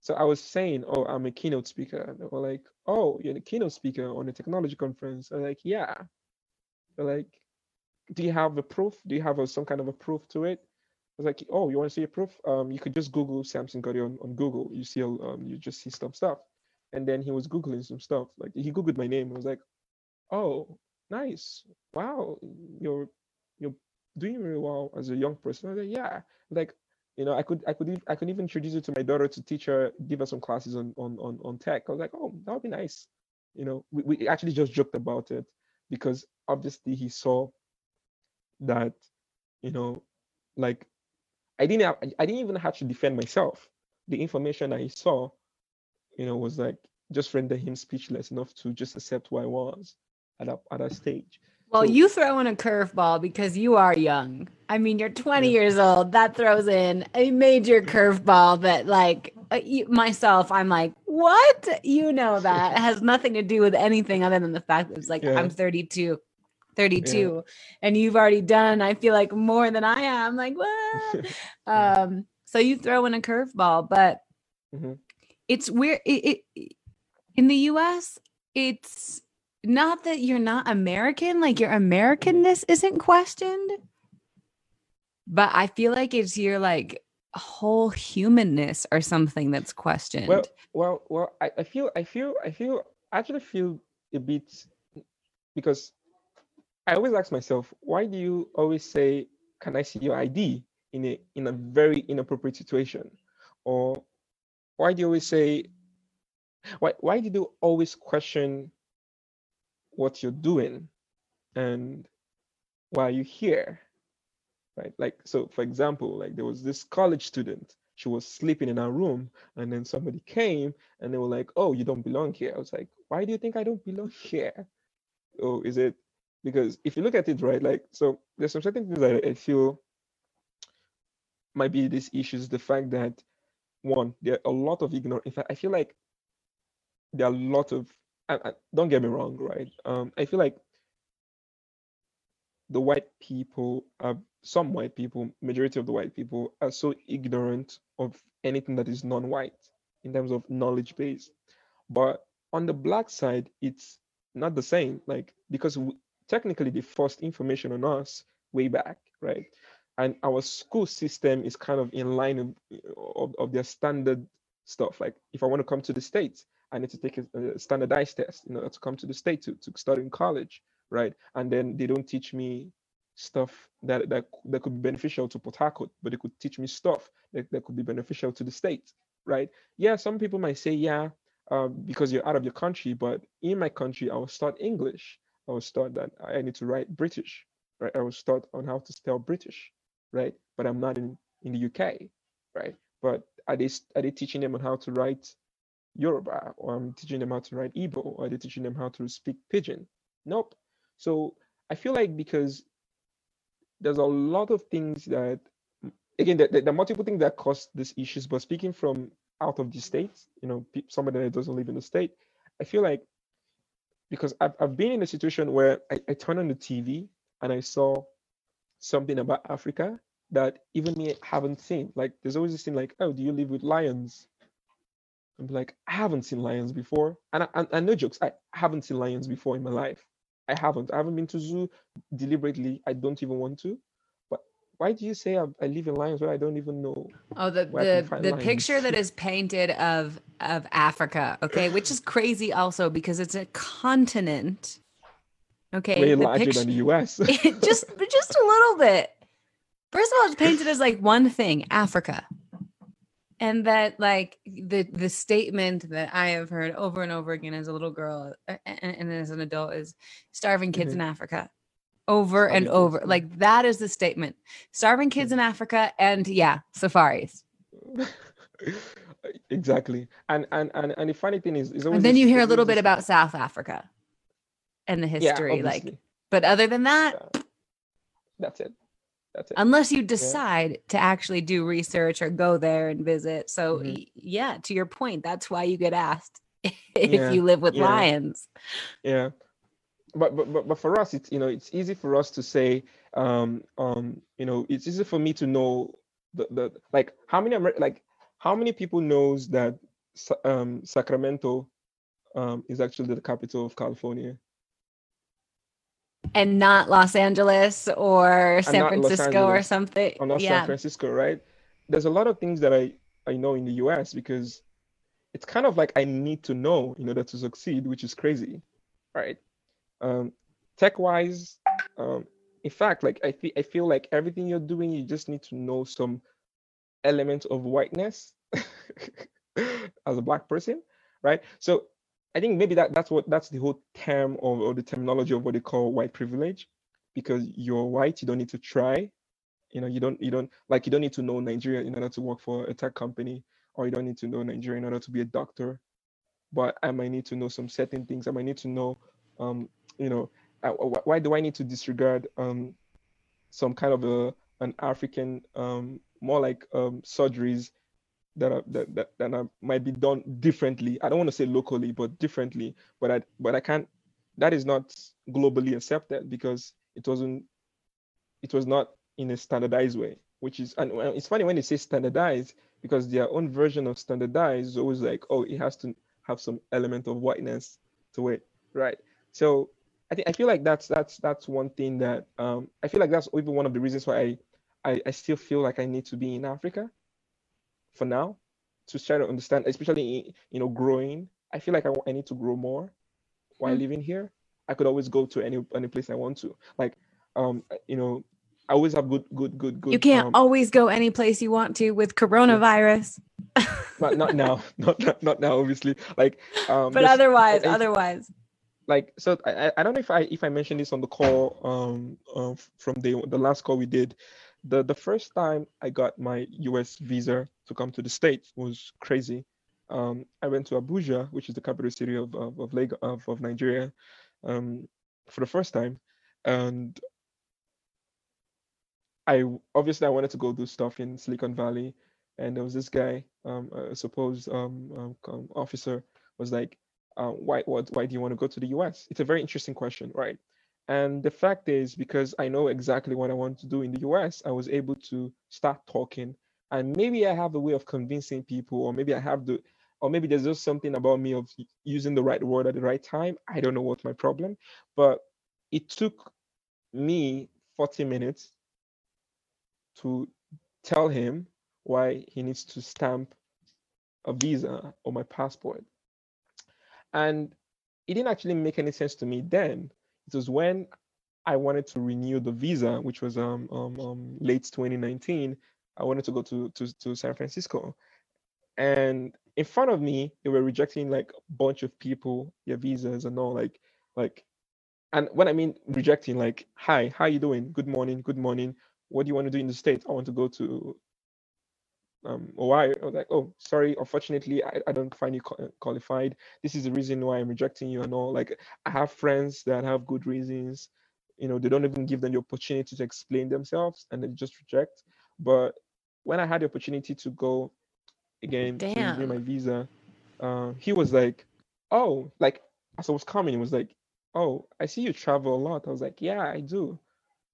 so I was saying, oh, I'm a keynote speaker. And they were like, oh, you're a keynote speaker on a technology conference. I'm like, yeah. They're like, do you have a proof? Do you have a, some kind of a proof to it? I was like, oh, you want to see a proof? Um, you could just Google Samson Goddy on, on Google. You see, um, you just see some stuff. And then he was Googling some stuff. Like he Googled my name. I was like, oh, nice. Wow, you're you're doing really well as a young person. I was like, yeah. Like, you know, I could I could I could even introduce you to my daughter to teach her, give her some classes on on on, on tech. I was like, oh, that would be nice. You know, we, we actually just joked about it because obviously he saw that, you know, like I didn't have, I didn't even have to defend myself. The information I saw, you know, was like just rendered him speechless enough to just accept who I was at that at that stage.
Well, so, you throw in a curveball because you are young. I mean, you're 20 yeah. years old. That throws in a major curveball that, like, uh, myself, I'm like, what? You know that it has nothing to do with anything other than the fact that it's like yeah. I'm 32. 32 yeah. and you've already done i feel like more than i am like what um so you throw in a curveball but mm-hmm. it's weird it, it, in the us it's not that you're not american like your americanness isn't questioned but i feel like it's your like whole humanness or something that's questioned
well well well i, I feel i feel i feel I actually feel a bit because I always ask myself, why do you always say, "Can I see your ID?" in a in a very inappropriate situation, or why do you always say, why why did you always question what you're doing, and why are you here, right? Like so, for example, like there was this college student. She was sleeping in her room, and then somebody came and they were like, "Oh, you don't belong here." I was like, "Why do you think I don't belong here?" Oh, is it because if you look at it right like so there's some certain things that i feel might be these issues the fact that one there are a lot of ignorance in fact i feel like there are a lot of I, I, don't get me wrong right um i feel like the white people are some white people majority of the white people are so ignorant of anything that is non-white in terms of knowledge base. But on the black side it's not the same like because technically they forced information on us way back, right? And our school system is kind of in line of, of, of their standard stuff. Like if I want to come to the States, I need to take a, a standardized test in order to come to the state to, to study in college, right? And then they don't teach me stuff that, that that could be beneficial to Port Harcourt, but they could teach me stuff that, that could be beneficial to the state, right? Yeah, some people might say, yeah, um, because you're out of your country, but in my country, I will start English. I was taught that I need to write British, right? I was taught on how to spell British, right? But I'm not in, in the UK, right? But are they are they teaching them on how to write Yoruba, or I'm teaching them how to write Igbo, or are they teaching them how to speak Pidgin? Nope. So I feel like because there's a lot of things that again there, there are multiple things that cause these issues, but speaking from out of the state, you know, somebody that doesn't live in the state, I feel like because I've, I've been in a situation where I, I turned on the TV and I saw something about Africa that even me haven't seen. Like there's always this thing like, oh, do you live with lions? I'm like, I haven't seen lions before. And I, and, and no jokes, I haven't seen lions before in my life. I haven't. I haven't been to zoo deliberately. I don't even want to But why do you say I, I live in lions where I don't even know?
Oh, the the, the picture that is painted of of Africa, okay, which is crazy also because it's a continent. Okay,
way larger picture, than the U.S.
it, just just a little bit. First of all, it's painted as like one thing, Africa, and that like the the statement that I have heard over and over again as a little girl and, and as an adult is starving kids mm-hmm. in Africa over and over. Like that is the statement. Starving kids in Africa and yeah, safaris.
exactly. And and and and the funny thing is, is
and then you hear a little bit about South Africa and the history. Yeah, like, but other than that,
yeah. that's it. That's it.
Unless you decide yeah. to actually do research or go there and visit. So mm-hmm. yeah, to your point, that's why you get asked if you live with lions.
Yeah but, but but for us it's you know it's easy for us to say um um you know it's easy for me to know the, the like how many Amer- like how many people knows that um, Sacramento um, is actually the capital of California.
And not Los Angeles or San Francisco or something.
Or not
yeah.
San Francisco, right? There's a lot of things that I, I know in the US because it's kind of like I need to know in order to succeed, which is crazy, right? Um, tech wise, um, in fact, like I, fe- I feel like everything you're doing, you just need to know some element of whiteness as a black person, right? So I think maybe that that's what that's the whole term of or the terminology of what they call white privilege, because you're white, you don't need to try, you know, you don't you don't like you don't need to know Nigeria in order to work for a tech company, or you don't need to know Nigeria in order to be a doctor, but I might need to know some certain things. I might need to know, um, you know, uh, why do I need to disregard um some kind of a an African um more like um surgeries that are that, that, that are, might be done differently. I don't want to say locally, but differently. But I but I can't. That is not globally accepted because it wasn't. It was not in a standardized way, which is and it's funny when they say standardized because their own version of standardized is always like, oh, it has to have some element of whiteness to it, right? So I think I feel like that's that's that's one thing that um, I feel like that's even one of the reasons why I, I I still feel like I need to be in Africa for now to try to understand, especially you know growing. I feel like I, I need to grow more while
Mm.
living here. I could always go to any any place I want to. Like um you know I always have good good good good.
You can't
um,
always go any place you want to with coronavirus.
not, not now not, not not now obviously like um
but otherwise,
I-
otherwise.
like so I, I- I don't know if I if I mentioned this on the call um uh, from the the last call we did the the first time I got my US visa to come to the States was crazy um I went to Abuja which is the capital city of of of, Lagos, of, of Nigeria um for the first time and I obviously I wanted to go do stuff in Silicon Valley and there was this guy um I suppose um, um um, officer was like uh, why what why do you want to go to the US? It's a very interesting question, right? And the fact is, because I know exactly what I want to do in the US, I was able to start talking. And maybe I have a way of convincing people, or maybe I have the, or maybe there's just something about me of using the right word at the right time. I don't know what's my problem, but it took me 40 minutes to tell him why he needs to stamp a visa on my passport. And it didn't actually make any sense to me then. It was when I wanted to renew the visa, which was um, um, um late 2019. I wanted to go to, to to San Francisco, and in front of me, they were rejecting like a bunch of people their visas and all like like, and when I mean rejecting, like, hi, how you doing? Good morning, good morning. What do you want to do in the states? I want to go to um why? I was like, oh, sorry, unfortunately, I, I don't find you qualified this is the reason why I'm rejecting you and all. Like I have friends that have good reasons. You know, they don't even give them the opportunity to explain themselves and they just reject. But when I had the opportunity to go again to renew my visa, uh, he was like, Oh, like as I was coming, he was like, Oh, I see you travel a lot. I was like, Yeah, I do.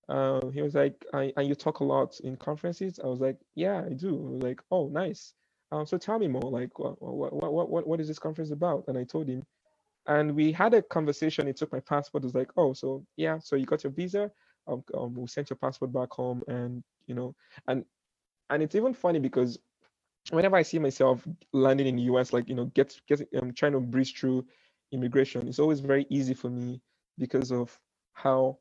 Uh, he was like, I, and you talk a lot in conferences. I was like, yeah, I do. I was like, oh, nice. Um, so tell me more. Like, what, what, what, what, what is this conference about? And I told him, and we had a conversation. He took my passport. Was like, oh, so yeah, so you got your visa. Um, um, we sent your passport back home, and you know, and and it's even funny because whenever I see myself landing in the US, like you know, get get um, trying to breeze through immigration, it's always very easy for me because of how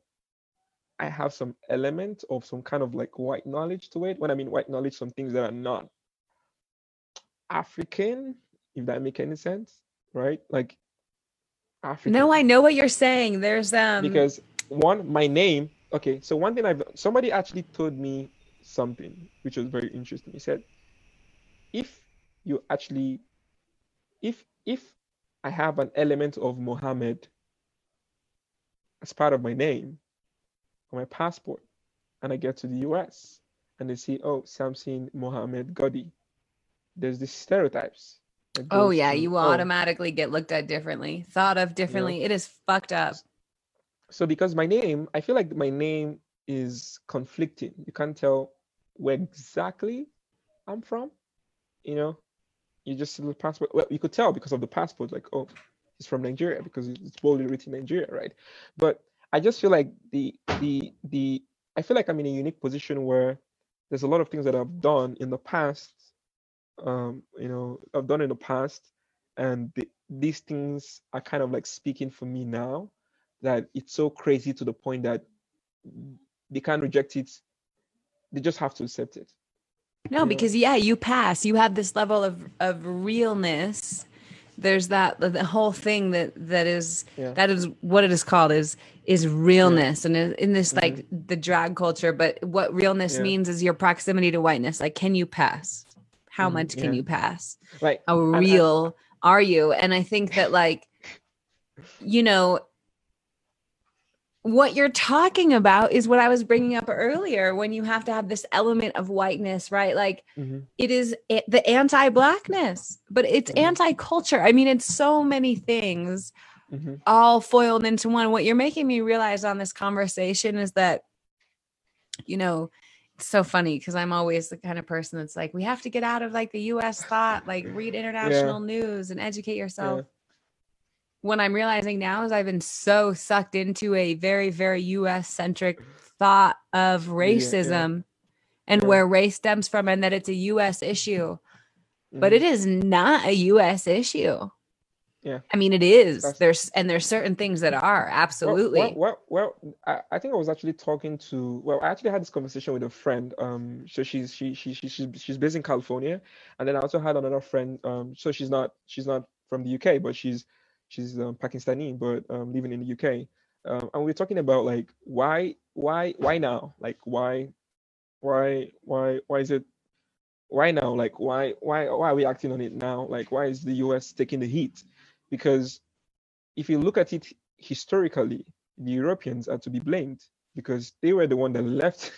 I have some element of some kind of like white knowledge to it. When I mean white knowledge, some things that are not African, if that make any sense, right? Like African.
No, I know what you're saying. There's um
because one, my name. Okay, so one thing I've somebody actually told me something which was very interesting. He said, if you actually, if if I have an element of Mohammed as part of my name my passport, and I get to the US and they see, oh, Samson Mohammed Goddy, there's these stereotypes.
Oh yeah,
to,
you
oh,
automatically get looked at differently, thought of differently. It is fucked up.
so because my name, I feel like my name is conflicting. You can't tell where exactly I'm from, you know. you just see the passport. Well, you could tell because of the passport, like, oh, he's from Nigeria because it's boldly written Nigeria, right? But I just feel like the the the I feel like I'm in a unique position where there's a lot of things that I've done in the past, um, you know, I've done in the past, and the, these things are kind of like speaking for me now. That it's so crazy to the point that they can't reject it; they just have to accept it.
No, because yeah, you pass. You have this level of of realness. There's that the whole thing that that is
Yeah.
that is what it is called is is realness and in this like the drag culture. But what realness
Yeah.
means is your proximity to whiteness. Like, can you pass? How
Mhm,
much can
yeah.
you pass?
right
How
and I-
real are you? And I think that like, you know, what you're talking about is what I was bringing up earlier when you have to have this element of whiteness, right? Like
Mhm.
it is a- the anti-blackness, but it's
Mhm.
anti-culture. I mean, it's so many things
Mhm.
all foiled into one. What you're making me realize on this conversation is that, you know, it's so funny because I'm always the kind of person that's like, we have to get out of like the US thought, like read international news and educate yourself.
Yeah.
What I'm realizing now is I've been so sucked into a very, very US centric thought of
yeah.
racism and
Yeah.
where race stems from and that it's a US issue but
Mhm.
it is not a US issue.
Yeah.
I mean, it is.
That's-
There's and there's certain things that are absolutely.
Well, well, well, well I, I think I was actually talking to. Well, I actually had this conversation with a friend. Um, so she's she she she she's, she's based in California, and then I also had another friend. Um, so she's not she's not from the UK, but she's she's um, Pakistani, but um, living in the UK. Um, and we are talking about like why why why now? Like why why why why is it why now? Like why why why are we acting on it now? Like why is the US taking the heat? Because if you look at it historically, the Europeans are to be blamed because they were the one that left.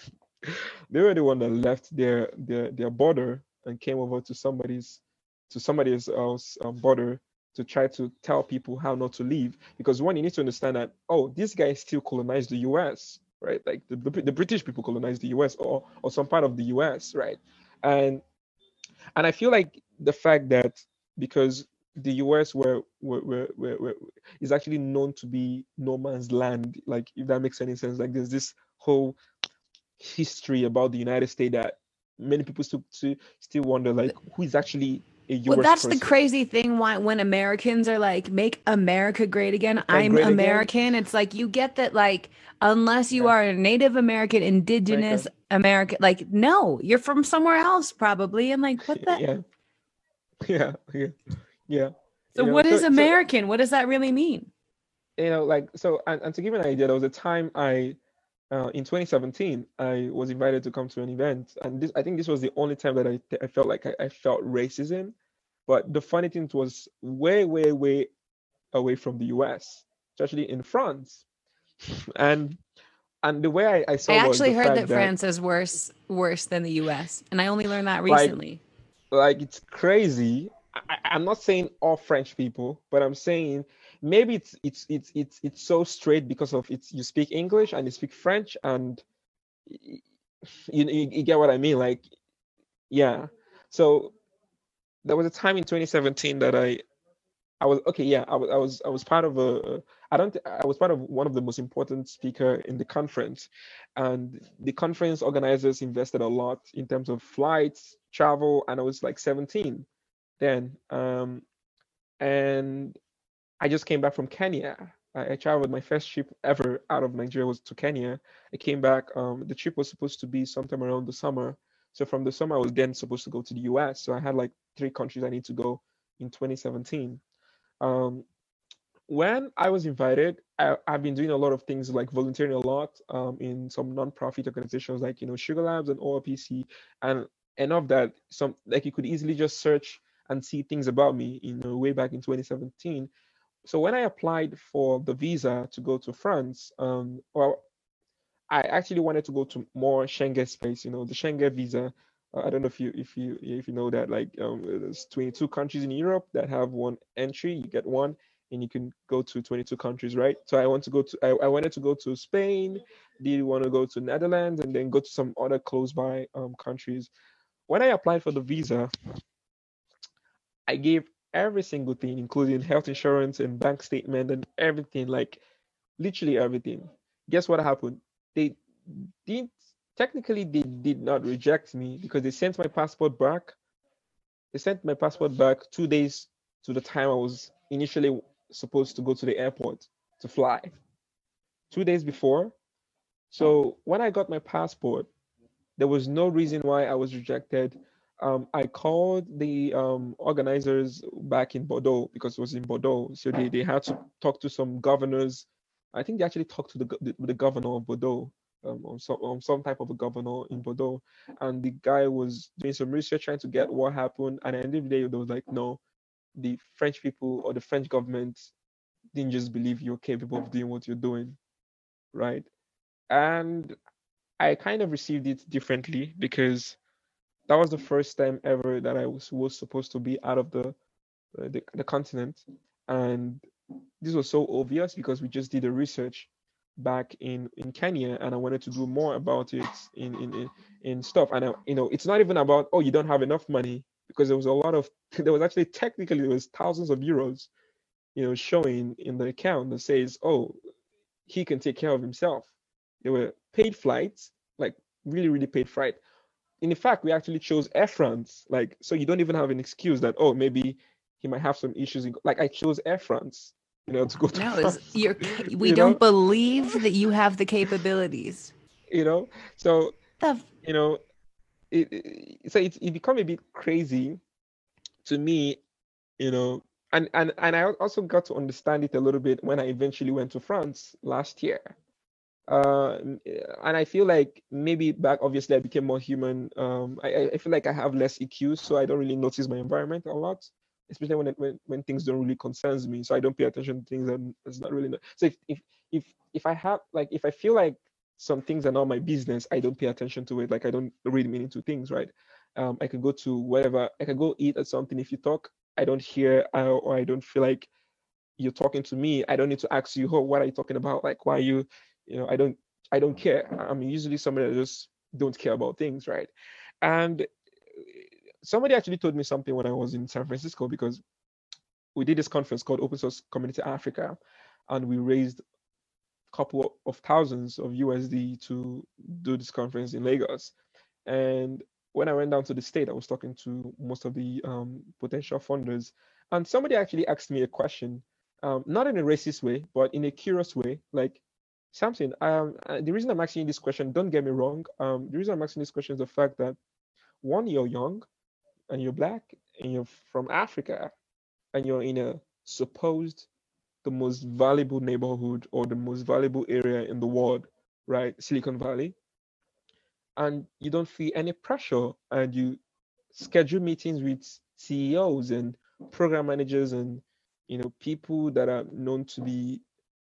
they were the one that left their their their border and came over to somebody's to somebody else um, border to try to tell people how not to leave. Because one, you need to understand that oh, these guys still colonized the U.S. Right, like the, the, British people colonized the U.S. or or some part of the U.S. Right, and and I feel like the fact that because the US were, were, were, were, were is actually known to be no man's land. Like if that makes any sense. Like there's this whole history about the United States that many people still still, wonder like who is actually
well, that's
person.
the crazy thing. Why when Americans are like, "Make America great again," I'm
great again.
American. It's like you get that, like, unless you
Yeah.
are a Native American, Indigenous American, like, no, you're from somewhere else probably. And like, what the?
yeah. Yeah, yeah, yeah.
So
You know,
what is
so-
American? what does that really mean?
you know like so and, and to give you an idea there was a time i uh, in 2017 i was invited to come to an event and this i think this was the only time that i, I felt like I, I felt racism but the funny thing was way way way away from the us especially in france and and the way i, I saw
I actually heard
fact
that France is worse worse than the US, and I only learned that recently.
like it's crazy. I- I'm not saying all French people, but I'm saying maybe it's it's it's it's it's so straight because of it's you speak English and you speak French and you you, you get what I mean. Like, yeah. So there was a time in 2017 that I I was okay. Yeah, I was I was I was part of a I don't I was part of one of the most important speaker in the conference, and the conference organizers invested a lot in terms of flights, travel, and I was like 17 then. Um, and I just came back from Kenya. I, I traveled. My first trip ever out of Nigeria was to Kenya. I came back. Um, the trip was supposed to be sometime around the summer. So from the summer, I was then supposed to go to the US. So I had like three countries I need to go in 2017. Um, when I was invited, I, I've been doing a lot of things like volunteering a lot um, in some nonprofit organizations like you know Sugar Labs and ORPC, and enough that some like you could easily just search and see things about me, you know, way back in 2017. So when I applied for the visa to go to France, um, well, I actually wanted to go to more Schengen space, you know, the Schengen visa. Uh, I don't know if you if you if you know that like um, there's 22 countries in Europe that have one entry. You get one, and you can go to 22 countries, right? So I want to go to I, I wanted to go to Spain. Did want to go to Netherlands and then go to some other close by um, countries. When I applied for the visa, I gave every single thing, including health insurance and bank statement and everything, like literally everything. Guess what happened? They didn't technically they did not reject me because they sent my passport back. They sent my passport back two days to the time I was initially supposed to go to the airport to fly. Two days before. So when I got my passport, there was no reason why I was rejected. Um, I called the um, organizers back in Bordeaux because it was in Bordeaux. So they, they had to talk to some governors. I think they actually talked to the, the, the governor of Bordeaux, um, on, some, some type of a governor in Bordeaux. And the guy was doing some research trying to get what happened. And at the end of the day, they was like, no, the French people or the French government didn't just believe you're capable of doing what you're doing, right? And I kind of received it differently because that was the first time ever that I was, was supposed to be out of the, uh, the the continent, and this was so obvious because we just did a research back in in Kenya, and I wanted to do more about it in in in, in stuff. And I, you know, it's not even about oh you don't have enough money because there was a lot of there was actually technically there was thousands of euros, you know, showing in the account that says oh he can take care of himself. There were paid flights, like really really paid flight in fact, we actually chose Air France. Like, so you don't even have an excuse that, oh, maybe he might have some issues. Like, I chose Air France, you know, to go to. No,
you're, we you don't know? believe that you have the capabilities.
You know, so, the... you know, it, it, so it, it become a bit crazy to me, you know, and, and, and I also got to understand it a little bit when I eventually went to France last year uh and i feel like maybe back obviously i became more human um i i feel like i have less eq so i don't really notice my environment a lot especially when it, when, when things don't really concerns me so i don't pay attention to things and it's not really not, so if, if if if i have like if i feel like some things are not my business i don't pay attention to it like i don't read meaning to things right? Um i can go to whatever i can go eat at something if you talk i don't hear uh, or i don't feel like you're talking to me i don't need to ask you oh what are you talking about? Like why are you you know i don't i don't care. I'm usually somebody that just don't care about things right? And somebody actually told me something when i was in san francisco because we did this conference called open source community africa and we raised a couple of thousands of usd to do this conference in lagos. And when i went down to the state i was talking to most of the um, potential funders and somebody actually asked me a question um, not in a racist way but in a curious way like Samson, um, uh, the reason I'm asking this question, don't get me wrong. Um, the reason I'm asking this question is the fact that one, you're young, and you're black, and you're from Africa, and you're in a supposed the most valuable neighborhood or the most valuable area in the world, right? Silicon Valley. And you don't feel any pressure, and you schedule meetings with CEOs and program managers and you know people that are known to be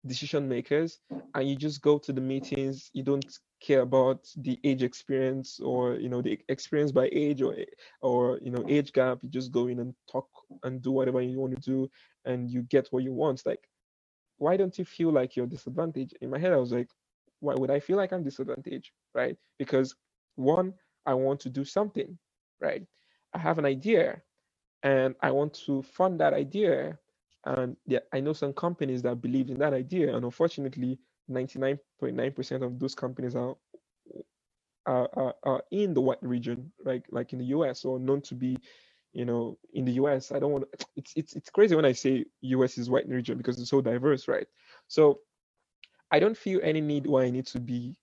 decision makers and you just go to the meetings you don't care about the age experience or you know the experience by age or or you know age gap. You just go in and talk and do whatever you want to do and you get what you want. Like why don't you feel like you're disadvantaged? In my head i was like why would i feel like i'm disadvantaged right? Because one i want to do something right? I have an idea and i want to fund that idea and yeah, I know some companies that believe in that idea, and unfortunately, 99.9% of those companies are, are, are, in the white region, right? Like in the US, or known to be, you know, in the US. I don't want. It's it's it's crazy when I say US is white region because it's so diverse, right? So, I don't feel any need why I need to be.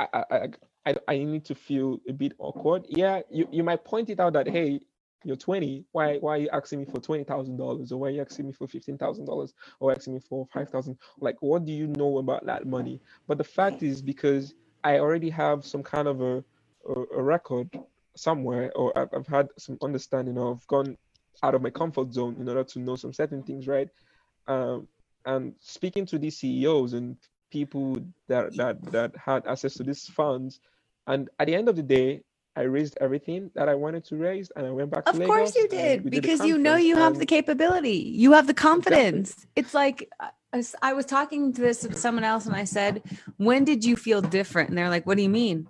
I I I, I need to feel a bit awkward. Yeah, you, you might point it out that hey, you're 20 why why are you asking me for $20000 or why are you asking me for $15000 or asking me for 5000 like what do you know about that money? But the fact is because i already have some kind of a a, a record somewhere or I've, I've had some understanding of gone out of my comfort zone in order to know some certain things right? Um, and speaking to these ceos and people that that that had access to these funds and at the end of the day I raised everything that I wanted to raise, and I went back.
Of course, you did because you know you have the capability. You have the confidence. Exactly. It's like I was talking to this with someone else, and I said, "When did you feel different?" And they're like, "What do you mean?"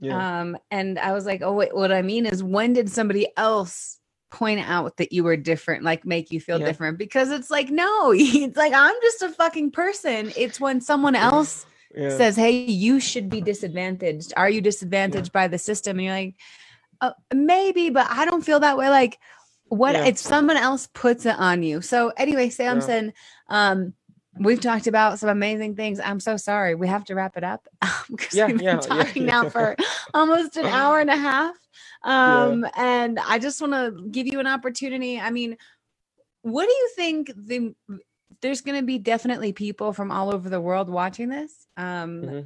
Yeah. Um, and I was like, "Oh, wait, what I mean is, when did somebody else point out that you were different, like make you feel
Yeah.
different because it's like, no, it's like I'm just a fucking person. It's when someone else
Yeah.
says, Hey, you should be disadvantaged. Are you disadvantaged by the system? And you're like, uh, maybe, but I don't feel that way. Like, what
Yeah.
if someone else puts it on you? So, anyway, Samson, um, we've talked about some amazing things. I'm so sorry. We have to wrap it up because
Yeah,
we've been
yeah, yeah,
talking
yeah.
now for almost an hour and a half. Um, and I just want to give you an opportunity. I mean, what do you think the there's going to be definitely people from all over the world watching this. Um,
Mhm.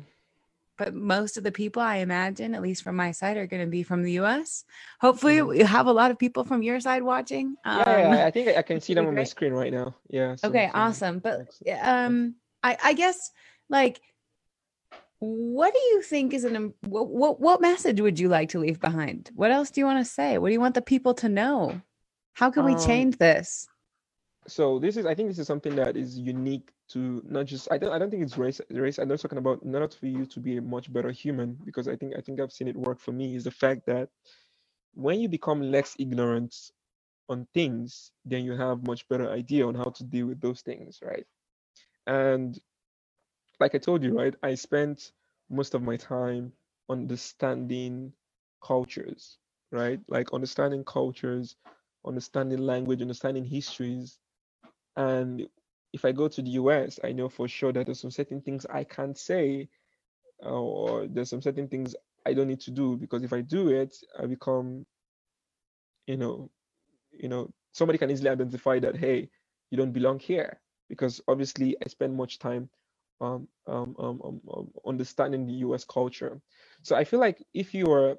but most of the people I imagine, at least from my side, are going to be from the US. Hopefully,
Mhm.
we have a lot of people from your side watching. Um,
yeah, yeah, I think I- can see them on my screen right now. Yeah. some-
okay,
some-
awesome. But um, I, I guess like, what do you think is an what, what what message would you like to leave behind? What else do you want to say? What do you want the people to know? How can we
Um,
change this?
So this is i think this is something that is unique to not just i don't i don't think it's race race. I'm not talking about not for you to be a much better human because i think i think i've seen it work for me is the fact that when you become less ignorant on things then you have much better idea on how to deal with those things right? And like i told you right i spent most of my time understanding cultures right? Like understanding cultures understanding language understanding histories and if I go to the US, I know for sure that there's some certain things I can't say, uh, or there's some certain things I don't need to do because if I do it, I become, you know, you know, somebody can easily identify that hey, you don't belong here because obviously I spend much time um, um, um, um, um, understanding the US culture. So I feel like if you are,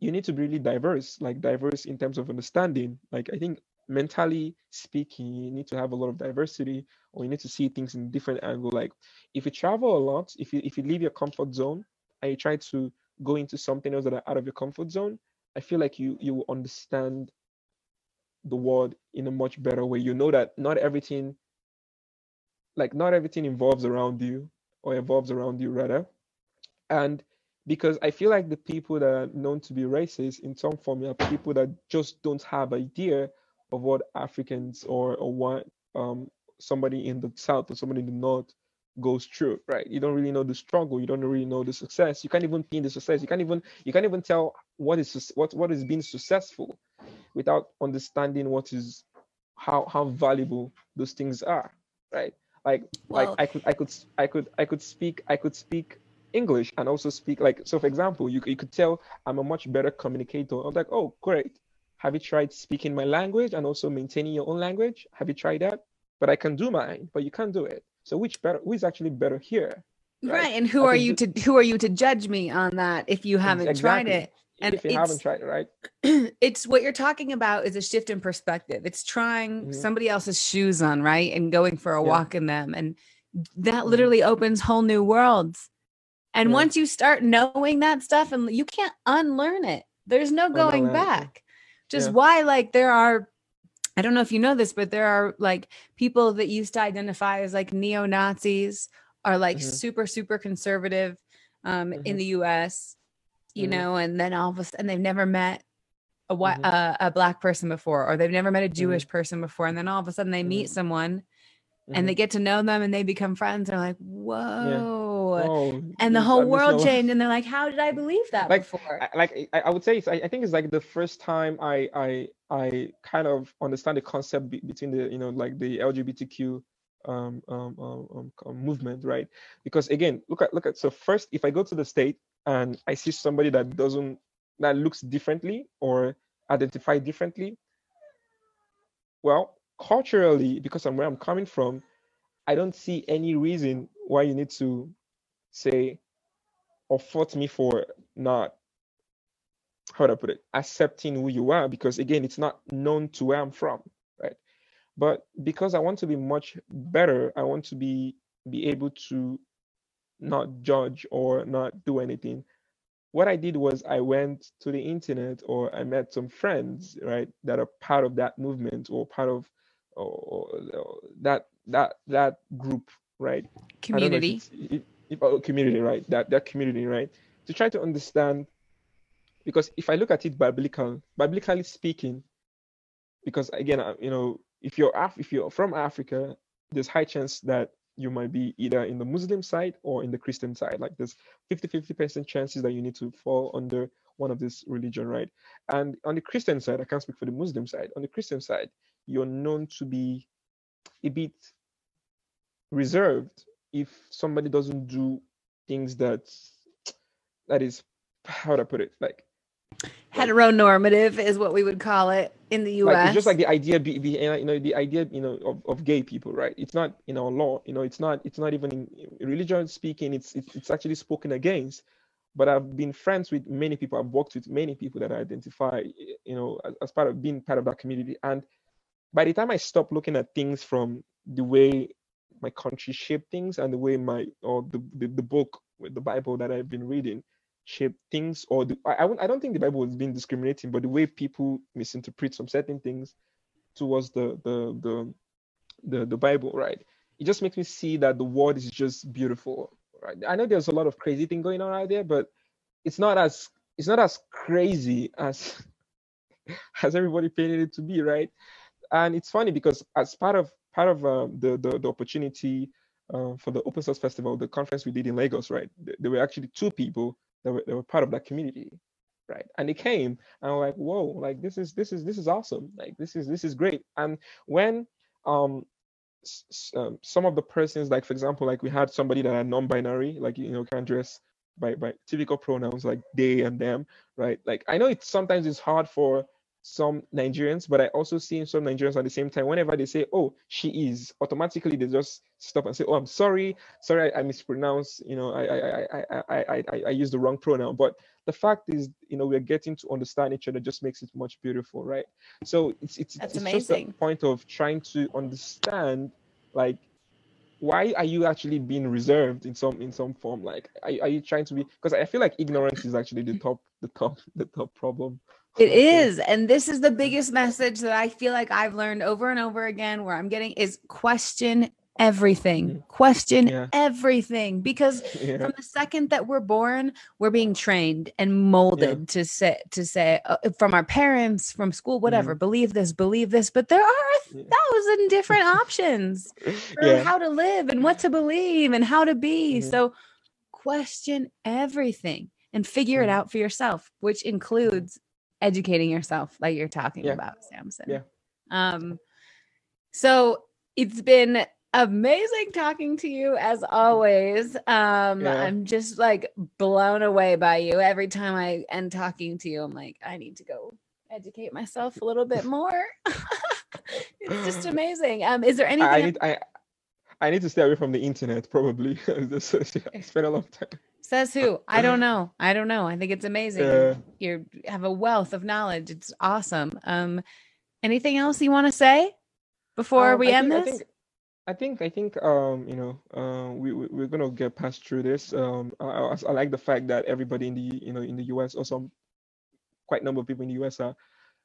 you need to be really diverse, like diverse in terms of understanding. Like I think mentally speaking, you need to have a lot of diversity, or you need to see things in different angle. Like if you travel a lot, if you if you leave your comfort zone and you try to go into something else that are out of your comfort zone, I feel like you you will understand the world in a much better way. You know that not everything, like not everything involves around you or evolves around you rather, and because I feel like the people that are known to be racist in some form are people that just don't have idea of what Africans or or what um somebody in the south or somebody in the north goes through, right? You don't really know the struggle, you don't really know the success. You can't even pin the success. You can't even you can't even tell what is what what is being successful without understanding what is how how valuable those things are, right? Like
Well-
like I could I could i could I could speak I could speak English and also speak like so for example you, you could tell I'm a much better communicator. I'm like, oh great. Have you tried speaking my language and also maintaining your own language? Have you tried that? But I can do mine, but you can't do it. So which better who is actually better here?
Right. And who
I
are you
do-
to who are you to judge me on that if you haven't tried it? And
if you haven't tried it, right?
it's what you're talking about is a shift in perspective. It's trying
Mhm.
somebody else's shoes on, right? And going for a
Yeah.
walk in them. And that
Mhm.
literally opens whole new worlds. And
Yeah.
once you start knowing that stuff and you can't unlearn it. There's no going back. Just
Yeah.
why like there are I don't know if you know this, but there are like people that used to identify as like neo Nazis are like
Mhm.
super, super conservative um, in
Mhm.
the US, you
Mhm.
know, and then all of a sudden they've never met a white,
Mhm.
uh, a black person before, or they've never met a Jewish person before. And then all of a sudden they meet
Mhm.
Someone and they
Mhm.
get to know them and they become friends. They're like, whoa.
Oh,
And the whole
uh,
world changed. And they're like, how did I believe that
Like,
before?
I, like I, I would say it's, I, I think it's like the first time I I I kind of understand the concept be, between the you know like the LGBTQ um, um, um, um, um, movement, right? Because again, look at look at so first if I go to the state and I see somebody that doesn't that looks differently or identify differently, well, culturally, because I'm where I'm coming from, I don't see any reason why you need to say or fault me for not how do I put it accepting who you are because again it's not known to where I'm from right? But because I want to be much better I want to be be able to not judge or not do anything. What I did was I went to the internet or I met some friends right that are part of that movement or part of or, or that that that group right I if
Community.
if- if- oh, community, right? That that community, right? To try to understand, because if I look at it biblical, biblically speaking, because again, uh, you know, if you're Af- if you're from Africa, there's high chance that you might be either in the Muslim side or in the Christian side. Like there's 50 50% chances that you need to fall under one of this religion, right? And on the Christian side, I can't speak for the Muslim side. On the Christian side, you're known to be a bit reserved if somebody doesn't do things that that is how to put it like
heteronormative is what we would call it in the US.
Like, it's just like the idea, be, be, you know, the idea, you know, of, of gay people, right? It's not in our law, you know, it's not, it's not even in religion speaking. It's, it's, it's actually spoken against. But I've been friends with many people. I've worked with many people that identify, you know, as, as part of being part of that community. And by the time I stopped looking at things from the way my country shaped things and the way my or the, the, the book the Bible that I've been reading shape things or the, I, I don't think the bible has been discriminating but the way people misinterpret some certain things towards the the the the, the bible right? It just makes me see that the world is just beautiful right? I know there's a lot of crazy thing going on out there but it's not as it's not as crazy as as everybody painted it to be right and it's funny because as part of part of uh, the, the the opportunity uh, for the open source festival the conference we did in lagos right there were actually two people that were, that were part of that community right? And they came and I'm like whoa like this is this is this is awesome. Like this is this is great. And when um, um some of the persons like for example like we had somebody that are non-binary like you know can dress by by typical pronouns like they and them right? Like i know it's sometimes it's hard for some Nigerians, but I also see some Nigerians at the same time. Whenever they say, "Oh, she is," automatically they just stop and say, "Oh, I'm sorry, sorry, I, I mispronounced. You know, I I, I I I I I used the wrong pronoun." But the fact is, you know, we're getting to understand each other just makes it much beautiful, right? So it's it's,
That's
it's
amazing.
just a point of trying to understand, like, why are you actually being reserved in some in some form? Like, are, are you trying to be? Because I feel like ignorance is actually the top the top the top problem
it is. And this is the biggest message that I feel like I've learned over and over again where I'm getting is question everything. Mm-hmm. Question yeah. everything because yeah. from the second that we're born, we're being trained and molded yeah. to say to say uh, from our parents, from school, whatever. Mm-hmm. Believe this, believe this, but there are a thousand different options for how to live and what to believe and how to be. Mm-hmm. So question everything and figure it mm-hmm. out for yourself, which includes educating yourself like you're talking yeah. about samson.
Yeah.
Um so it's been amazing talking to you as always. Um yeah. i'm just like blown away by you. Every time i end talking to you i'm like i need to go educate myself a little bit more. It's just amazing. Um is there anything
i need i i need to stay away from the internet probably. I spent a long time
Says who? I don't know. I don't know. I think it's amazing. Yeah. You have a wealth of knowledge. It's awesome. Um, anything else you want to say before um, we I end
think,
this?
I think I think I um you know uh, we, we we're gonna get past through this. Um, I, I, I like the fact that everybody in the you know in the U.S. or some quite number of people in the U.S. are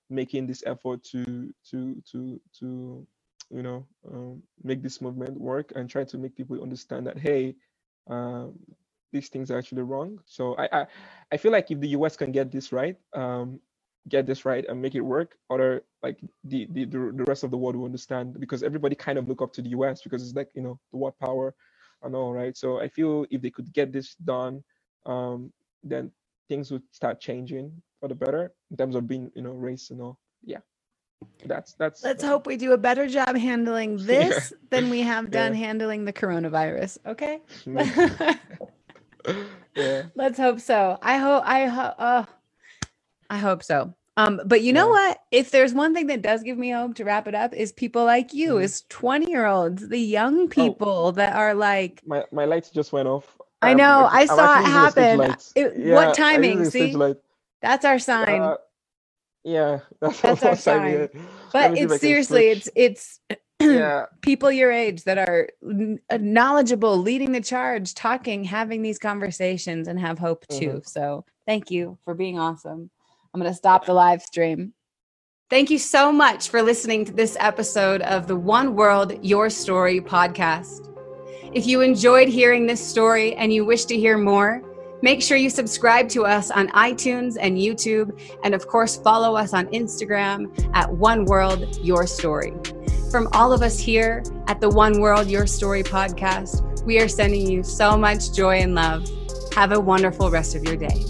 making this effort to to to to you know um, make this movement work and try to make people understand that hey um, these things are actually wrong. So I, I, I feel like if the US can get this right, um, get this right and make it work, other like the, the the rest of the world will understand because everybody kind of look up to the US because it's like you know the world power and all right. So I feel if they could get this done, um, then things would start changing for the better in terms of being you know race and all. Yeah that's that's
let's hope we do a better job handling this yeah. than we have done yeah. handling the coronavirus okay
yeah.
Let's hope so. I hope I hope uh, I hope so. Um, but you know what? If there's one thing that does give me hope to wrap it up is people like you, mm. is 20 year olds, the young oh. people oh, that are like
my, my lights just went off.
I know, I'm, I saw it happen. It, yeah, what timing? See, that's our sign. Uh,
yeah,
that's, that's our sign. But it's seriously, it's it's yeah. people your age that are uh, knowledgeable, leading the charge, talking, having these conversations, and have hope too. Mm-hmm. So thank you for being awesome. I'm going to stop the live stream. Thank you so much for listening to this episode of the One World Your Story podcast. If you enjoyed hearing this story and you wish to hear more, Make sure you subscribe to us on iTunes and YouTube, and of course, follow us on Instagram at One World Your Story. From all of us here at the One World Your Story podcast, we are sending you so much joy and love. Have a wonderful rest of your day.